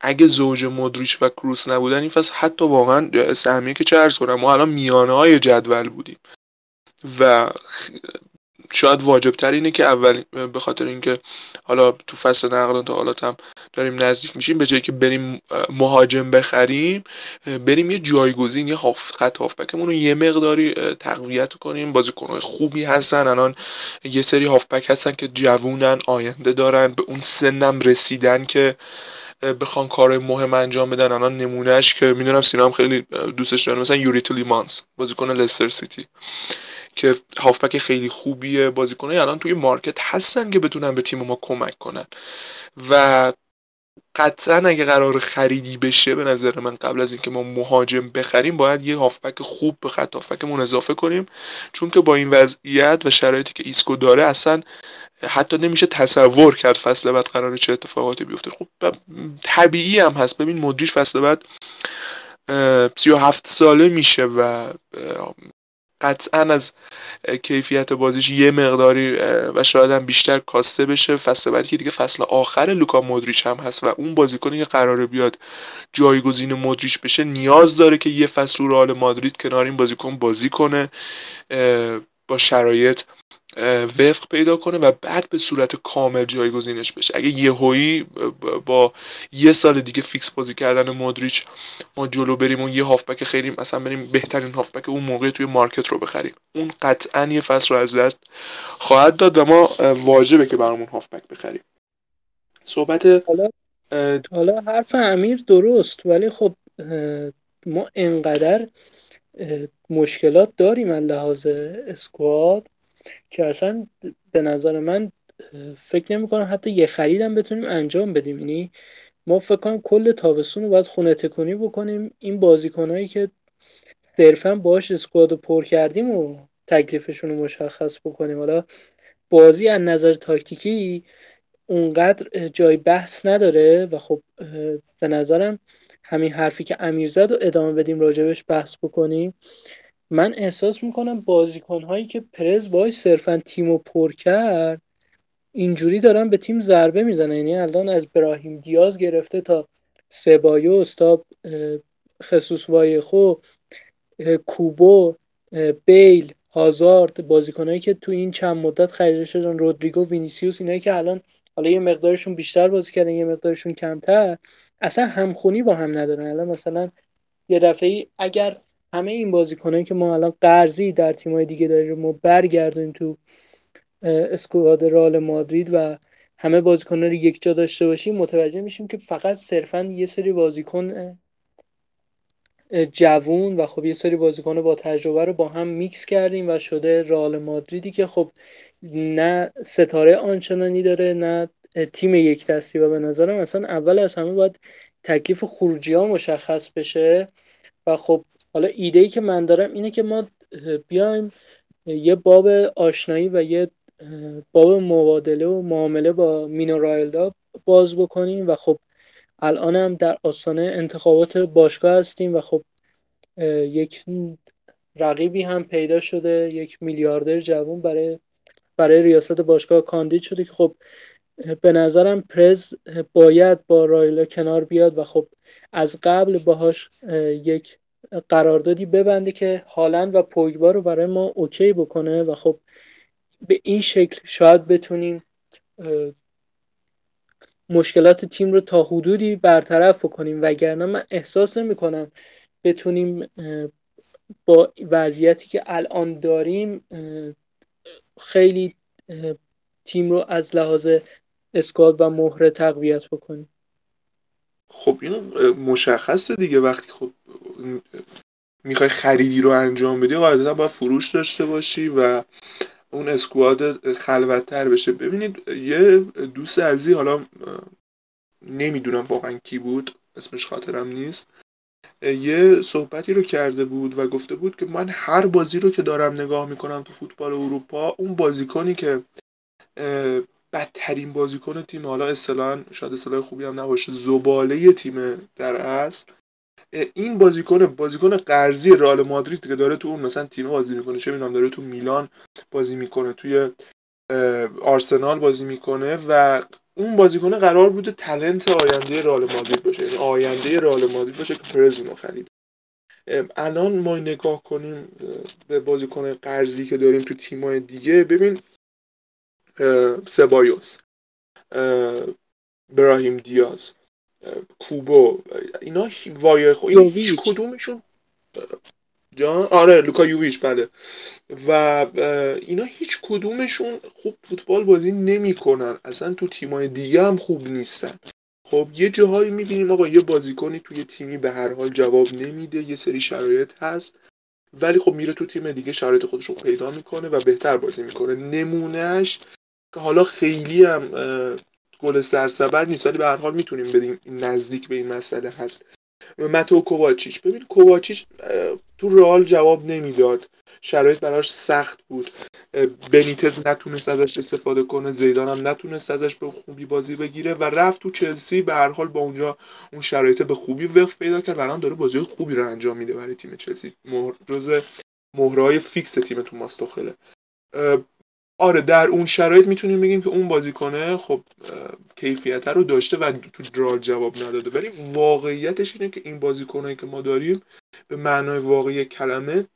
اگه زوج مدریچ و کروس نبودن این فصل حتی واقعا سهمیه که چه ارز کنم ما الان میانه های جدول بودیم. و شاید واجب تر اینه که اول به خاطر اینکه حالا تو فصل نقل حالا هم داریم نزدیک میشیم به جایی که بریم مهاجم بخریم بریم یه جایگزین یه هاف خط هافبکمون رو یه مقداری تقویت کنیم. بازیکنهای خوبی هستن. الان یه سری هافبک هستن که جوونن آینده دارن. به اون سنم رسیدن که بخوان کار مهم انجام بدن. الان نمونهش که می‌دونم سینا هم خیلی دوستش داره مثلا یوری تیلمانز بازیکن لستر سیتی. که هافبک خیلی خوبیه بازیکنای الان توی market هستن که بتونن به تیم ما کمک کنن. و قطعا اگه قرار خریدی بشه به نظر من قبل از اینکه ما مهاجم بخریم باید یه هافبک خوب به خط هافبکمون اضافه کنیم. چون که با این وضعیت و شرایطی که ایسکو داره اصلا حتی نمیشه تصور کرد فصل بعد قرار چه اتفاقاتی بیفته. خب طبیعی هم هست. ببین مدریش فصل بعد 37 ساله میشه و قطعا از کیفیت بازیش یه مقداری و شاید هم بیشتر کاسته بشه. فصل بعدی که دیگه فصل آخر لوکا مودریچ هم هست و اون بازیکنی که قراره بیاد جایگزین مودریچ بشه نیاز داره که یه فصل رو رئال مادرید کنار این بازیکن بازی کنه با شرایط وفق پیدا کنه و بعد به صورت کامل جایگزینش بشه. اگه یهویی با یه سال دیگه فیکس بازی کردن مودریچ ما جلو بریم و یه هافبک خیلی مثلا بریم بهترین هافبک اون موقع توی مارکت رو بخریم. اون قطعا یه فصل رو از دست خواهد داد و ما واجبه که برامون هافبک بخریم. صحبت حالا حالا حرف امیر درست ولی خب ما انقدر مشکلات داریم از لحاظ اسکواد. که اصلا به نظر من فکر نمی کنم حتی یه خریدم بتونیم انجام بدیم. یعنی ما فکر کنم کل تابستون رو باید خونه تکونی بکنیم. این بازیکنهایی که صرفا باش اسکواد رو پر کردیم و تکلیفشون رو مشخص بکنیم. حالا بازی از نظر تاکتیکی اونقدر جای بحث نداره و خب به نظرم همین حرفی که امیر زد ادامه بدیم راجبش بحث بکنیم. من احساس می‌کنم بازیکن هایی که پرز وای صرفا تیم و پر کرد اینجوری دارن به تیم ضربه می‌زنن. یعنی الان از براهیم دیاز گرفته تا سبایوس تا خصوص وایخو کوبو بیل هازارد بازیکنایی که تو این چند مدت خریده شدن رودریگو وینیسیوس اینایی که الان حالا یه مقدارشون بیشتر بازی کردن یه مقدارشون کمتر اصلا همخونی با هم ندارن. الان مثلا یه دفعه اگر همه این بازیکنایی که ما الان قرضی در تیمای دیگه داریم ما برگردیم تو اسکواد رال مادرید و همه بازیکنان رو یک جا داشته باشیم متوجه میشیم که فقط صرفا یه سری بازیکن جوون و خب یه سری بازیکن با تجربه رو با هم میکس کردیم و شده رال مادریدی که خب نه ستاره آنچنانی داره نه تیم یک دستی و به نظرم اصلا اول از همه باید تکلیف خروجی ها مشخص بشه و خب حالا ایده ای که من دارم اینه که ما بیایم یه باب آشنایی و یه باب مبادله و معامله با مینو باز بکنیم و خب الان هم در آستانه انتخابات باشگاه هستیم و خب یک رقیبی هم پیدا شده یک میلیاردر جوون برای برای ریاست باشگاه کاندید شده که خب به نظرم پرز باید با رایلا کنار بیاد و خب از قبل باهاش یک قراردادی ببنده که هالند و پوگبا رو برای ما اوکی بکنه و خب به این شکل شاید بتونیم مشکلات تیم رو تا حدودی برطرف کنیم وگرنه من احساس نمی کنم بتونیم با وضعیتی که الان داریم خیلی تیم رو از لحاظ اسکواد و مهره تقویت بکنیم. خب اینو مشخصه دیگه. وقتی خب می‌خوای خریدی رو انجام بدی قاعدتا باید فروش داشته باشی و اون اسکواد خلوتتر بشه. ببینید یه دوست عزیزی حالا نمی‌دونم واقعا کی بود اسمش خاطرم نیست یه صحبتی رو کرده بود و گفته بود که من هر بازی رو که دارم نگاه می‌کنم تو فوتبال اروپا اون بازیکنی که بدترین بازیکن تیم حالا اصطلاحا شاید اصطلاح خوبی هم نباشه زباله تیم در اصل. این بازیکن بازیکن قرضی رئال مادرید که داره تو اون مثلا تیم بازی می‌کنه چه می‌دونم داره تو میلان بازی می‌کنه توی آرسنال بازی می‌کنه و اون بازیکن قرار بوده تلنت آینده رئال مادرید باشه یعنی آینده رئال مادرید باشه که پرز اونو خرید الان ما نگاه کنیم به بازیکن قرضی که داریم تو تیمای دیگه. ببین سبایوس براهیم دیاز کوبو اینا وای خو هیچ کدومشون؟ جان؟ آره لوکا یوویچ بله. و اینا هیچ کدومشون خوب فوتبال بازی نمی‌کنن. اصلا تو تیمای دیگه هم خوب نیستن. خب یه جاهایی می‌بینیم آقا یه بازیکنی توی تیمی به هر حال جواب نمیده یه سری شرایط هست. ولی خب میره تو تیم دیگه شرایط خودش رو پیدا می‌کنه و بهتر بازی می‌کنه. نمونهش که حالا خیلی هم گل سرسبد نیست ولی به هر حال می‌تونیم بدیم نزدیک به این مسئله هست. متو کوواچیچ. ببین کوواچیچ تو رئال جواب نمی‌داد. شرایط براش سخت بود. بنیتز نتونست ازش استفاده کنه زیدان هم نتونست ازش به خوبی بازی بگیره و رفت تو چلسی. به هر حال با اونجا اون شرایط به خوبی وقت پیدا کرد و الان داره بازی خوبی رو انجام میده برای تیم چلسی. جز مهرهای فیکس تیم تو ماستوخله آره در اون شرایط می‌تونیم بگیم که اون بازیکنه خب کیفیت رو داشته و تو درال جواب نداده. ولی واقعیتش اینه که این بازیکنایی که ما داریم به معنای واقعی کلمه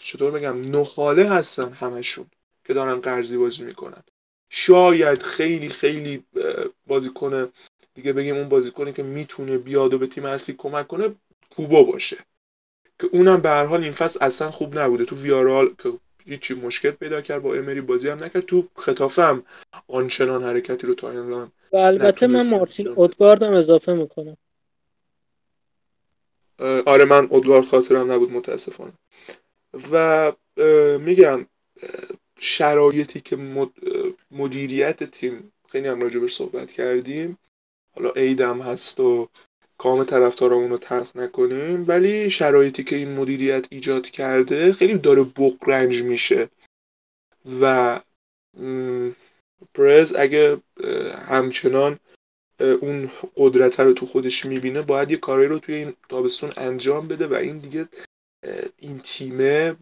چطور بگم نخاله هستن همشون که دارن قرضی بازی می‌کنن. شاید خیلی خیلی بازیکن دیگه بگیم اون بازیکنی که می‌تونه بیاد و به تیم اصلی کمک کنه کوبا باشه. که اونم به هر حال این فصل اصلا خوب نبوده. تو ویارال که هیچی مشکل پیدا کرد با امری بازی هم نکرد. تو خطافه هم آنچنان حرکتی رو تا الان و البته من مارتین اودگاردم اضافه می‌کنم. آره من اودگارد خاطرم نبود متاسفانه. و میگم شرایطی که مدیریت تیم خیلی هم راجبش صحبت کردیم. حالا عیدم هست و کام طرفدارامون رو تلخ نکنیم ولی شرایطی که این مدیریت ایجاد کرده خیلی داره بقرنج میشه. و پرز اگه همچنان اون قدرت رو تو خودش می‌بینه باید یه کاری رو توی این تابستون انجام بده و این دیگه این تیمه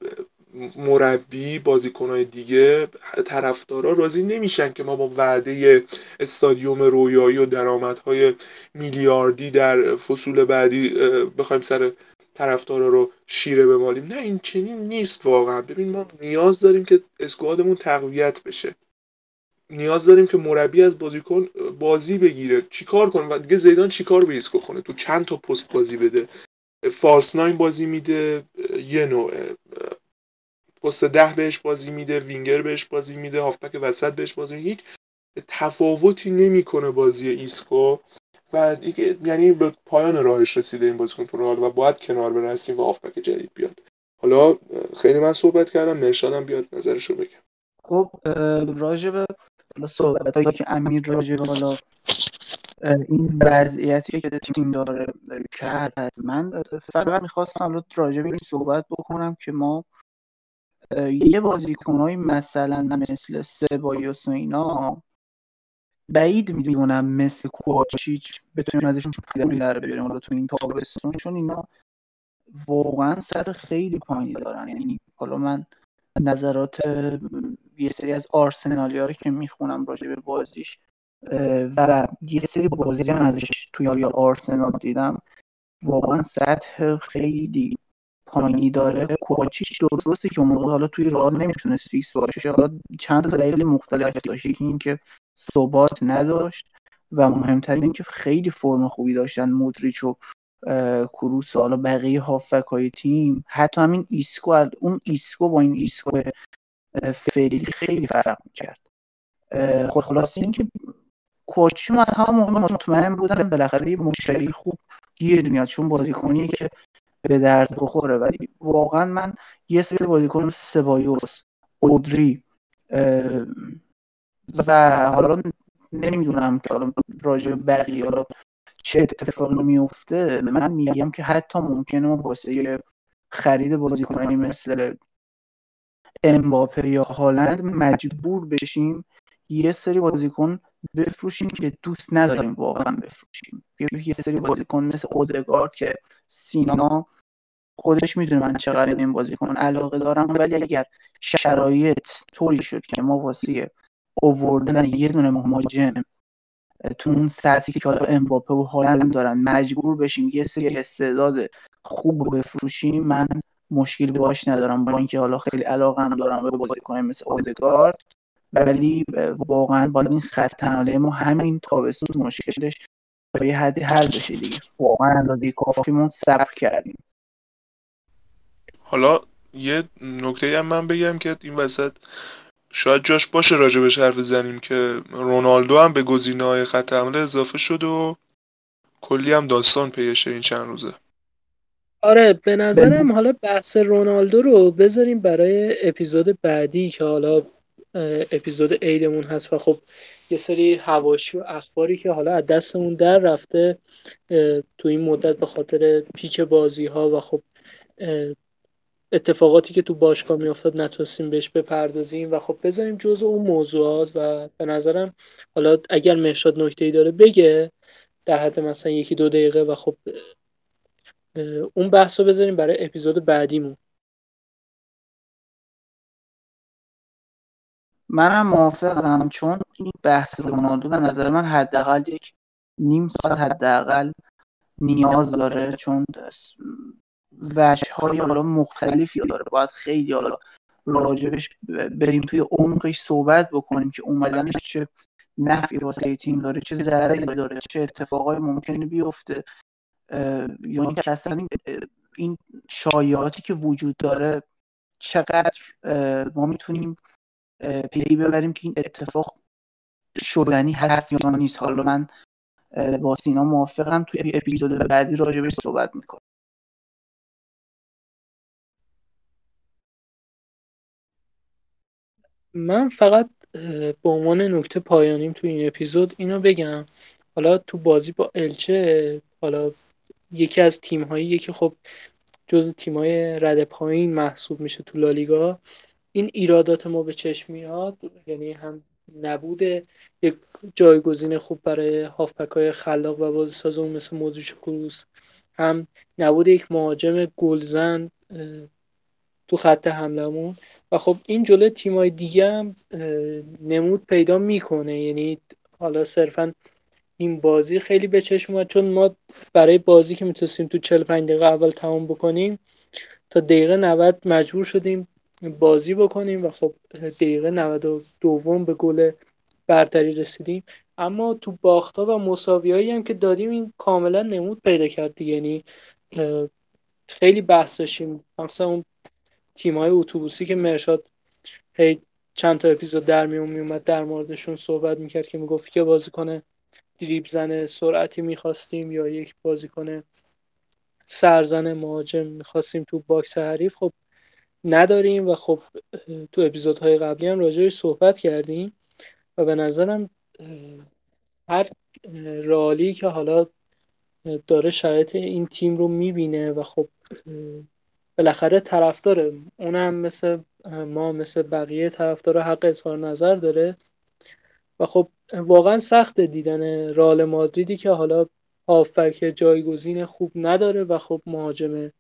مربی بازیکنهای دیگه طرفدارا راضی نمیشن که ما با وعده استادیوم رویایی و درآمدهای میلیاردی در فصول بعدی بخوایم سر طرفدارا رو شیره بمالیم. نه این چنین نیست واقعا. ببین ما نیاز داریم که squad مون تقویت بشه. نیاز داریم که مربی از بازیکن بازی بگیره. چیکار کنه؟ و دیگه زیدان چیکار به ایسکو کنه؟ تو چند تا پست بازی بده؟ false nine بازی میده یه نوع پست ده بهش بازی میده وینگر بهش بازی میده هافبک وسط بهش بازی میده. هیچ تفاوتی نمی‌کنه بازی ایسکو. و دیگه یعنی به پایان راهش رسیده این بازیکن تو و باید کنار برسیم و هافبک جدید بیاد. حالا خیلی من صحبت کردم مرشادم بیاد نظرشو بگم خب راجب صحبت هایی که امیر راجب حالا این وضعیتی که تیم داره کرد من فقط می‌خواستم راجب این صحبت بکنم که ما یه بازیکنهایی مثلا مثل سبایوس و اینا بعید می‌دونم مثل کوچیچ بتونیم ازشون پول در بیاریم. حالا تو این تابستون چون اینا واقعا سطح خیلی پایینی دارن. یعنی حالا من نظرات یه سری از آرسنالی ها رو که می‌خونم راجع به بازیش و یه سری بازی هم ازش توی آرسنال دیدم. واقعا سطح خیلی پایینی داره کوچیش درسته که اون موقع حالا توی رئال نمی‌تونست فیکس باشه حالا چند تا دلیل مختلف داشت. یکی اینکه ثبات نداشت و مهمترین اینکه خیلی فرم خوبی داشتن مودریچ و کروس حالا بقیه هافک های تیم. حتی همین ایسکو اون ایسکو با این ایسکو فعلی خیلی فرق می‌کرد. خب خلاص اینکه کوچی از همون موقع مطمئن بودن بالاخره یه مشتری خوب گیر میاد. چون بازیکنیه که به درد بخوره. ولی واقعا من یه سری بازیکن سبایوس اودری و حالا نمی‌دونم که حالا راجع بقیه حالا چه اتفاقی میفته من میگم که حتی ممکنه واسه خرید بازیکنانی مثل امباپه یا هالند مجبور بشیم یه سری بازیکن بفروشیم که دوست نداریم واقعا بفروشیم. یه سری بازیکن مثل اودگارد که سینا خودش می‌دونه من چقدر این بازیکن علاقه دارم ولی اگر شرایط طوری شد که ما واسه اووردن یه دونه مهاجم تو اون سطحی که حالا امباپه و هالند دارن مجبور بشیم یه سری استعداد خوب رو بفروشیم من مشکل باش ندارم. با اینکه حالا خیلی علاقه هم دارم به بازیکن مثل اودگارد ولی واقعا با این خط حمله ما همین تابستون مشکلش تا یه حدی حل بشه دیگه. واقعا اندازه کافیمون صبر کردیم. حالا یه نکته هم من بگم که این وسط شاید جاش باشه راجبش حرف زنیم که رونالدو هم به گزینه های خط حمله اضافه شد و کلی هم داستان پیشه این چند روزه. آره به نظرم حالا بحث رونالدو رو بذاریم برای اپیزود بعدی که حالا اپیزود عیدمون هست و خب یه سری هواشی و اخباری که حالا از دستمون در رفته تو این مدت به خاطر پیک بازی ها و خب اتفاقاتی که تو باشگاه میافتاد نتونستیم بهش بپردازیم و خب بذاریم جزء اون موضوعات و به نظرم حالا اگر مهشاد نکته ای داره بگه در حد مثلا یکی دو دقیقه و خب اون بحث رو بذاریم برای اپیزود بعدیمون. منم موافقم چون این بحث رونالدو به نظر من حداقل یک نیم ساعت حداقل نیاز داره چون وجه های حالا مختلفی داره. باید خیلی حالا راجبش بریم توی عمقش صحبت بکنیم که اومدنش چه نفعی واسه تیم داره چه ضرری داره چه اتفاقای ممکنه بیفته. یا اینکه اصلا این شایعاتی که وجود داره چقدر ما می‌تونیم پی ببریم که این اتفاق شدنی هست یا نیست. حالا من با سینا موافقم. توی اپیزود بعدی راجبش صحبت می‌کنم. من فقط به عنوان نکته پایانیم تو این اپیزود اینو بگم. حالا تو بازی با الچه حالا یکی از تیم هایی که خب جز تیم های رد پایین محسوب میشه تو لالیگا این ایرادات ما به چشم میاد یعنی هم نبود یک جایگزین خوب برای هافپک های خلاق و بازی سازمون مثل مودریچ کروس هم نبود یک مهاجم گلزن تو خط حملمون و خب این جلو تیمای دیگه هم نمود پیدا می‌کنه. یعنی حالا صرفا این بازی خیلی به چشم اومد. چون ما برای بازی که می‌تونستیم تو 45 دقیقه اول تمام بکنیم تا دقیقه 90 مجبور شدیم بازی بکنیم و خب دقیقه 92 دوم به گل برتری رسیدیم. اما تو باختا و مساوی هم که دادیم این کاملا نمود پیدا کرد یعنی خیلی بحث داشتیم. مثلا اون تیم های اتوبوسی که مهرشاد هی چند تا اپیزود در میون میومد در موردشون صحبت می‌کرد که می‌گفت که بازیکن دریبل زن سرعتی می‌خواستیم یا یک بازیکن سرزن مهاجم می‌خواستیم تو box حریف. خب نداریم و خب تو اپیزودهای قبلی هم راجعش صحبت کردیم و به نظرم هر رالی که حالا داره شرایط این تیم رو می‌بینه و خب بالاخره طرفدار اونم مثل ما مثل بقیه طرفدار حق اظهار نظر داره و خب واقعا سخت دیدن رال مادریدی که حالا هافبک جایگزین خوب نداره و خب مهاجم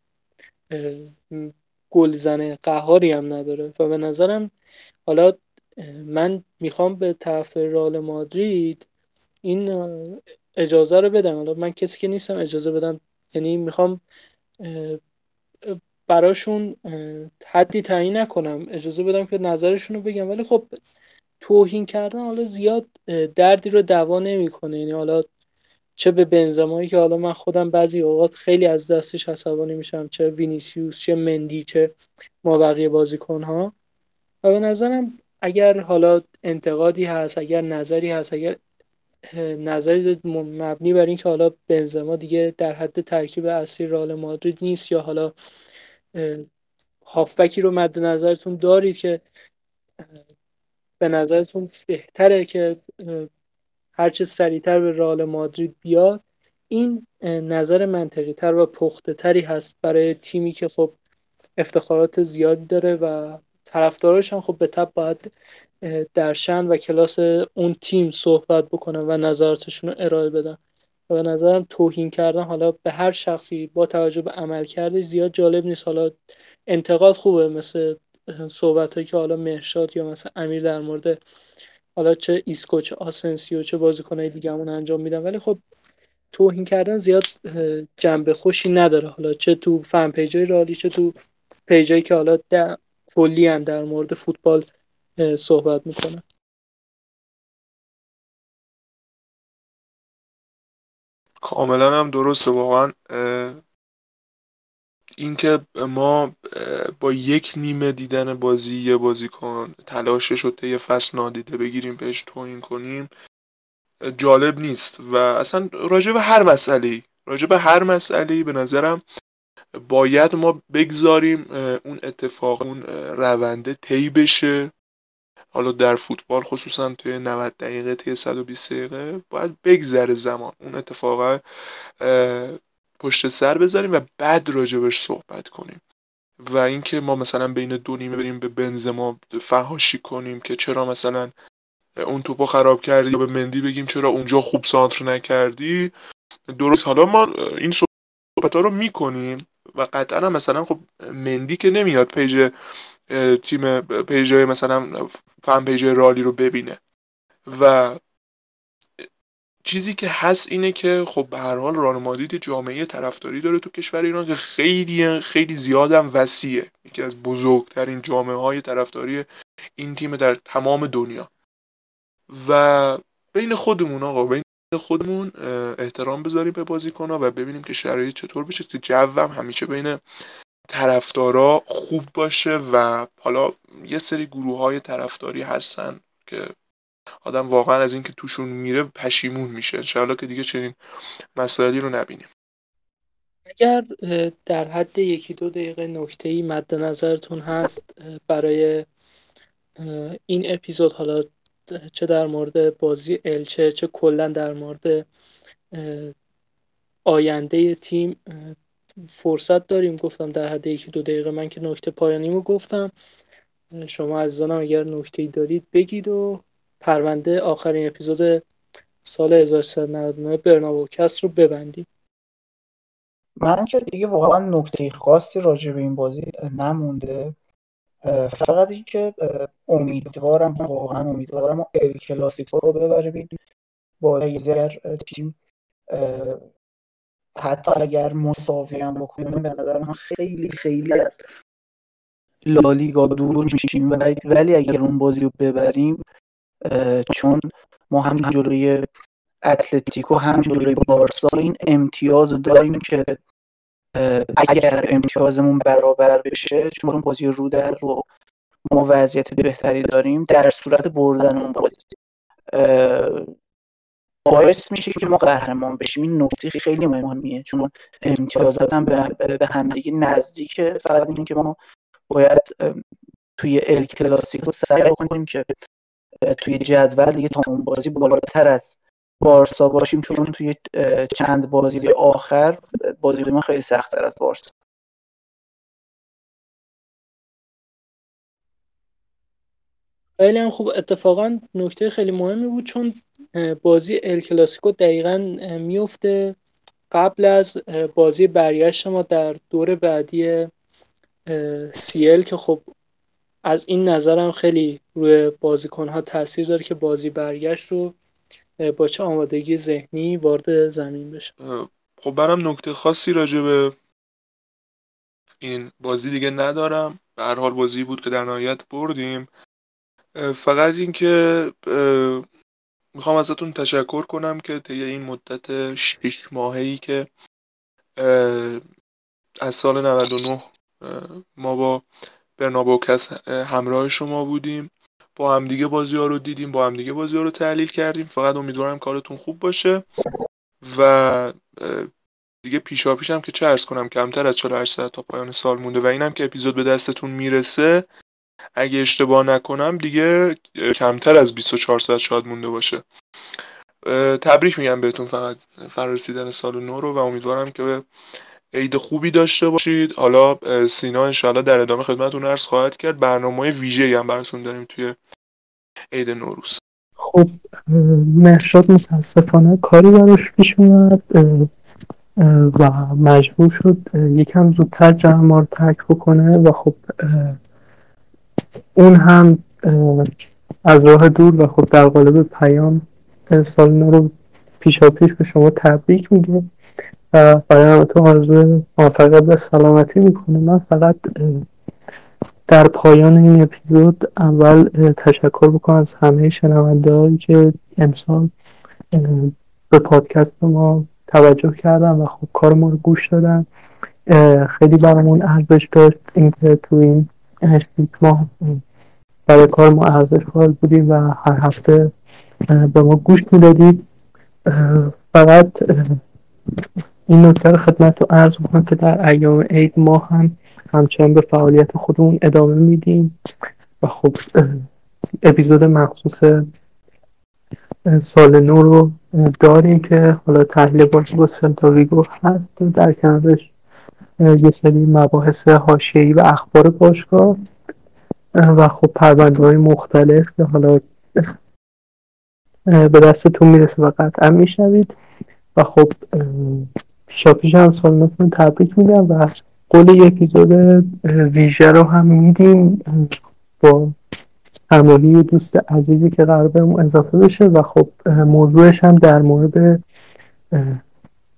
گلزن قهاری هم نداره. و به نظرم حالا من می‌خوام به طرفدار رال مادرید این اجازه رو بدم. حالا من کسی که نیستم اجازه بدم. یعنی می‌خوام براشون حدی تعیین نکنم. اجازه بدم که نظرشون رو بگم. ولی خب توهین کردن حالا زیاد دردی رو دوا نمی‌کنه. یعنی حالا چه به بنزمایی که حالا من خودم بعضی اوقات خیلی از دستش عصبانی میشم چه وینیسیوس چه مندی چه ما بقیه بازیکن ها و به نظرم اگر حالا انتقادی هست اگر نظری هست اگر نظری مبنی بر اینکه حالا بنزما دیگه در حد ترکیب اصلی رئال مادرید نیست یا حالا هافبکی رو مد نظرتون دارید که به نظرتون بهتره که هرچه سریعتر به رئال مادرید بیاد این نظر منطقی تر و پخته تری هست برای تیمی که خب افتخارات زیادی داره و طرفداراش هم خب به تبع باید در شأن و کلاس اون تیم صحبت بکنن و نظراتشون رو ارائه بدن. و به نظرم توهین کردن حالا به هر شخصی با توجه به عملکرد زیاد جالب نیست. حالا انتقاد خوبه مثل صحبت هایی که حالا مهرشاد یا مثلا امیر در مورد حالا چه ایسکو چه آسنسیو چه بازیکنهای دیگه همون انجام میدن. ولی خب توهین کردن زیاد جنبه خوشی نداره. حالا چه تو فن پیجای رالی چه تو پیجایی که حالا کلی در مورد فوتبال صحبت می‌کنن. کاملا هم درسته. واقعا اینکه ما با یک نیمه دیدن بازی یه بازیکن تلاشش رو طی فصل نادیده بگیریم بهش توهین کنیم جالب نیست. و اصلا راجع به هر مسئله راجع به هر مسئله به نظرم باید ما بگذاریم اون اتفاق اون رونده طی بشه. حالا در فوتبال خصوصا توی 90 دقیقه توی 120 دقیقه باید بگذره زمان. اون اتفاق پشت سر بذاریم و بعد راجبش صحبت کنیم. و اینکه ما مثلا بین دو نیمه بریم به بنزما فهاشی کنیم که چرا مثلا اون توپو خراب کردی یا به مندی بگیم چرا اونجا خوب سانتر نکردی. درست. حالا ما این صحبت ها رو می‌کنیم و قطعا مثلا خب مندی که نمیاد page تیم page مثلا fan page رئالی رو ببینه. و چیزی که هست اینه که خب به هر حال رئال مادرید جامعه طرفداری داره تو کشور ایران که خیلی خیلی زیادم وسیعه. یکی از بزرگترین جامعه های طرفداری این تیم در تمام دنیا. و بین خودمون آقا بین خودمون احترام بذاریم به بازیکن‌ها و ببینیم که شرایط چطور بشه که جو هم همیشه بین طرفدارا خوب باشه و حالا یه سری گروه های طرفداری هستن که آدم واقعا از اینکه توشون میره پشیمون میشه. انشاءالله که دیگه چنین مسائلی رو نبینیم. اگر در حد یکی دو دقیقه نکته ای مد نظرتون هست برای این اپیزود حالا چه در مورد بازی الچه چه کلا در مورد آینده تیم فرصت داریم. گفتم در حد یکی دو دقیقه من که نکته پایانیمو گفتم. شما عزیزانم اگر نکته ای دارید بگید و پرونده آخرین اپیزود سال 1399 برنابوکست رو ببندیم. من که دیگه واقعا نکته خاصی راجع به این بازی نمونده. فقط اینکه امیدوارم واقعا امیدوارم ال کلاسیکو رو ببریم با اگر تیم. حتی اگر مساوی هم بکنیم به نظر من خیلی خیلی از لالیگا دور میشیم. ولی اگر اون بازی رو ببریم چون ما هم جلوی اتلتیکو هم جلوی بارسا این امتیاز داریم که اگر امتیازمون برابر بشه چون اون بازی رو در رو ما وضعیت بهتری داریم در صورت بردن اون بازی. باعث میشه که ما قهرمان بشیم. این نکته خیلی مهمیه. چون امتیازات هم به همدیگه نزدیکه فقط این که ما باید توی ال کلاسیکو سعی کنیم که توی جدول دیگه تا اون بازی بالاتر از بارسا باشیم چون توی چند بازی آخر بازی ما خیلی سختتر از بارسا. خیلی هم خوب. اتفاقا نکته خیلی مهمی بود چون بازی ال کلاسیکو دقیقا میفته قبل از بازی برگشت ما در دور بعدی سیل که خب از این نظرم خیلی روی بازیکن ها تاثیر داره که بازی برگشت رو با چه آمادگی ذهنی وارد زمین بشه. خب برم نکته خاصی راجع به این بازی دیگه ندارم. به هر حال بازی بود که در نهایت بردیم. فقط اینکه می‌خوام ازتون تشکر کنم که طی این مدت شش ماهی که از سال 99 ما با برنابوکس همراه شما بودیم. با همدیگه بازی ها رو دیدیم با همدیگه بازی ها رو تحلیل کردیم. فقط امیدوارم کارتون خوب باشه. و دیگه پیشا پیشم که چه ارز کنم کمتر از 48 ساعت تا پایان سال مونده و اینم که اپیزود به دستتون می‌رسه. اگه اشتباه نکنم دیگه کمتر از 24 ساعت شاید مونده باشه. تبریک میگم بهتون فقط فرارسیدن سال نو رو و امیدوارم که به عید خوبی داشته باشید. حالا سینا انشالله در ادامه خدمتتون عرض خواهد کرد. برنامه ویژه هم براتون داریم توی عید نوروز. خب مهشاد متاسفانه کاری براش پیش اومد و مجبور شد یکم زودتر جمع رو ترک بکنه و خب اون هم از راه دور و خب در قالب پیام سال نو رو پیشا پیش به شما تبریک میگه برای تو آرزو موفقیت و سلامتی می‌کنه. من فقط در پایان این اپیزود اول تشکر بکنم از همه شنونده که امسال به پادکست ما توجه کردن و خب کار ما رو گوش دادن. خیلی برامون ارزش داشت اینکه تو این ماه برای کار ما ارزش قائل بودیم و هر هفته به ما گوش می‌دادید. فقط این نکته رو خدمت رو عرض بکنم که در ایام عید ما هم همچنان به فعالیت خودمون ادامه میدیم و خب اپیزود مخصوص سال نو رو داریم که حالا تحلیل بازی با سنتاویگو هست. در کنارش یه سری مباحث حاشیه‌ای و اخبار باشگاه و خب پرونده های مختلف که حالا به دستتون می‌رسه و قطعا میشنوید. و خب پیشا پیش هم سالمتون تبریک میگم و قول یک اپیزود ویژه رو هم میدیم. با همراهی دوست عزیزی که قرار بهمون اضافه بشه و خب موضوعش هم در مورد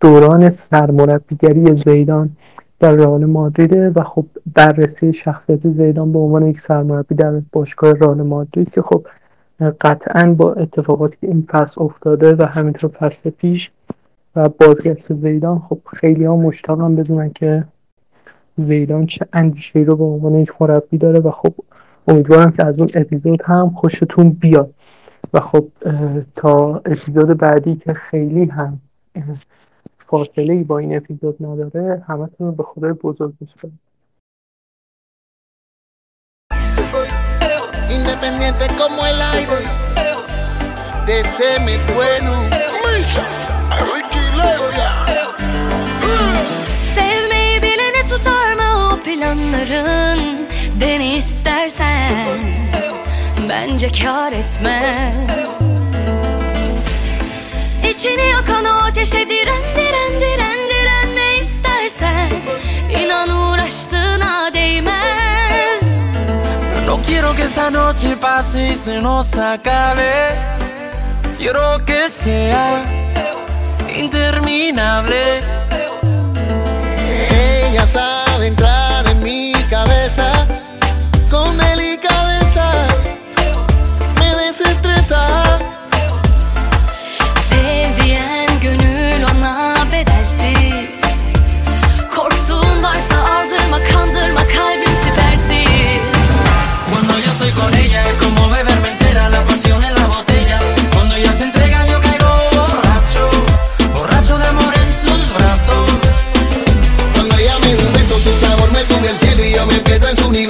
دوران سرمربیگری زیدان در رئال مادریده و خب بررسی شخصیت زیدان به عنوان یک سرمربی در باشگاه رئال مادرید که خب قطعا با اتفاقاتی که این فصل افتاده و همینطور فصل پیش و بازگشت زیدان خب خیلی ها مشتاقم بدونن که زیدان چه اندیشه رو به عنوان یک مربی داره و خب امیدوارم که از اون اپیزود هم خوشتون بیاد و خب تا اپیزود بعدی که خیلی هم فاصله ای با این اپیزود نداره همتون رو به خدای بزرگ میسپارم Independiente como el aire, de bueno. Planların? Deni istersen bence kar etmez. İçini yakan o ateşe diren diren diren direnme istersen inan uğraştığına değmez No quiero que esta noche pase y se nos acabe Quiero que sea interminable Ella sabe yo me pierdo en su nivel.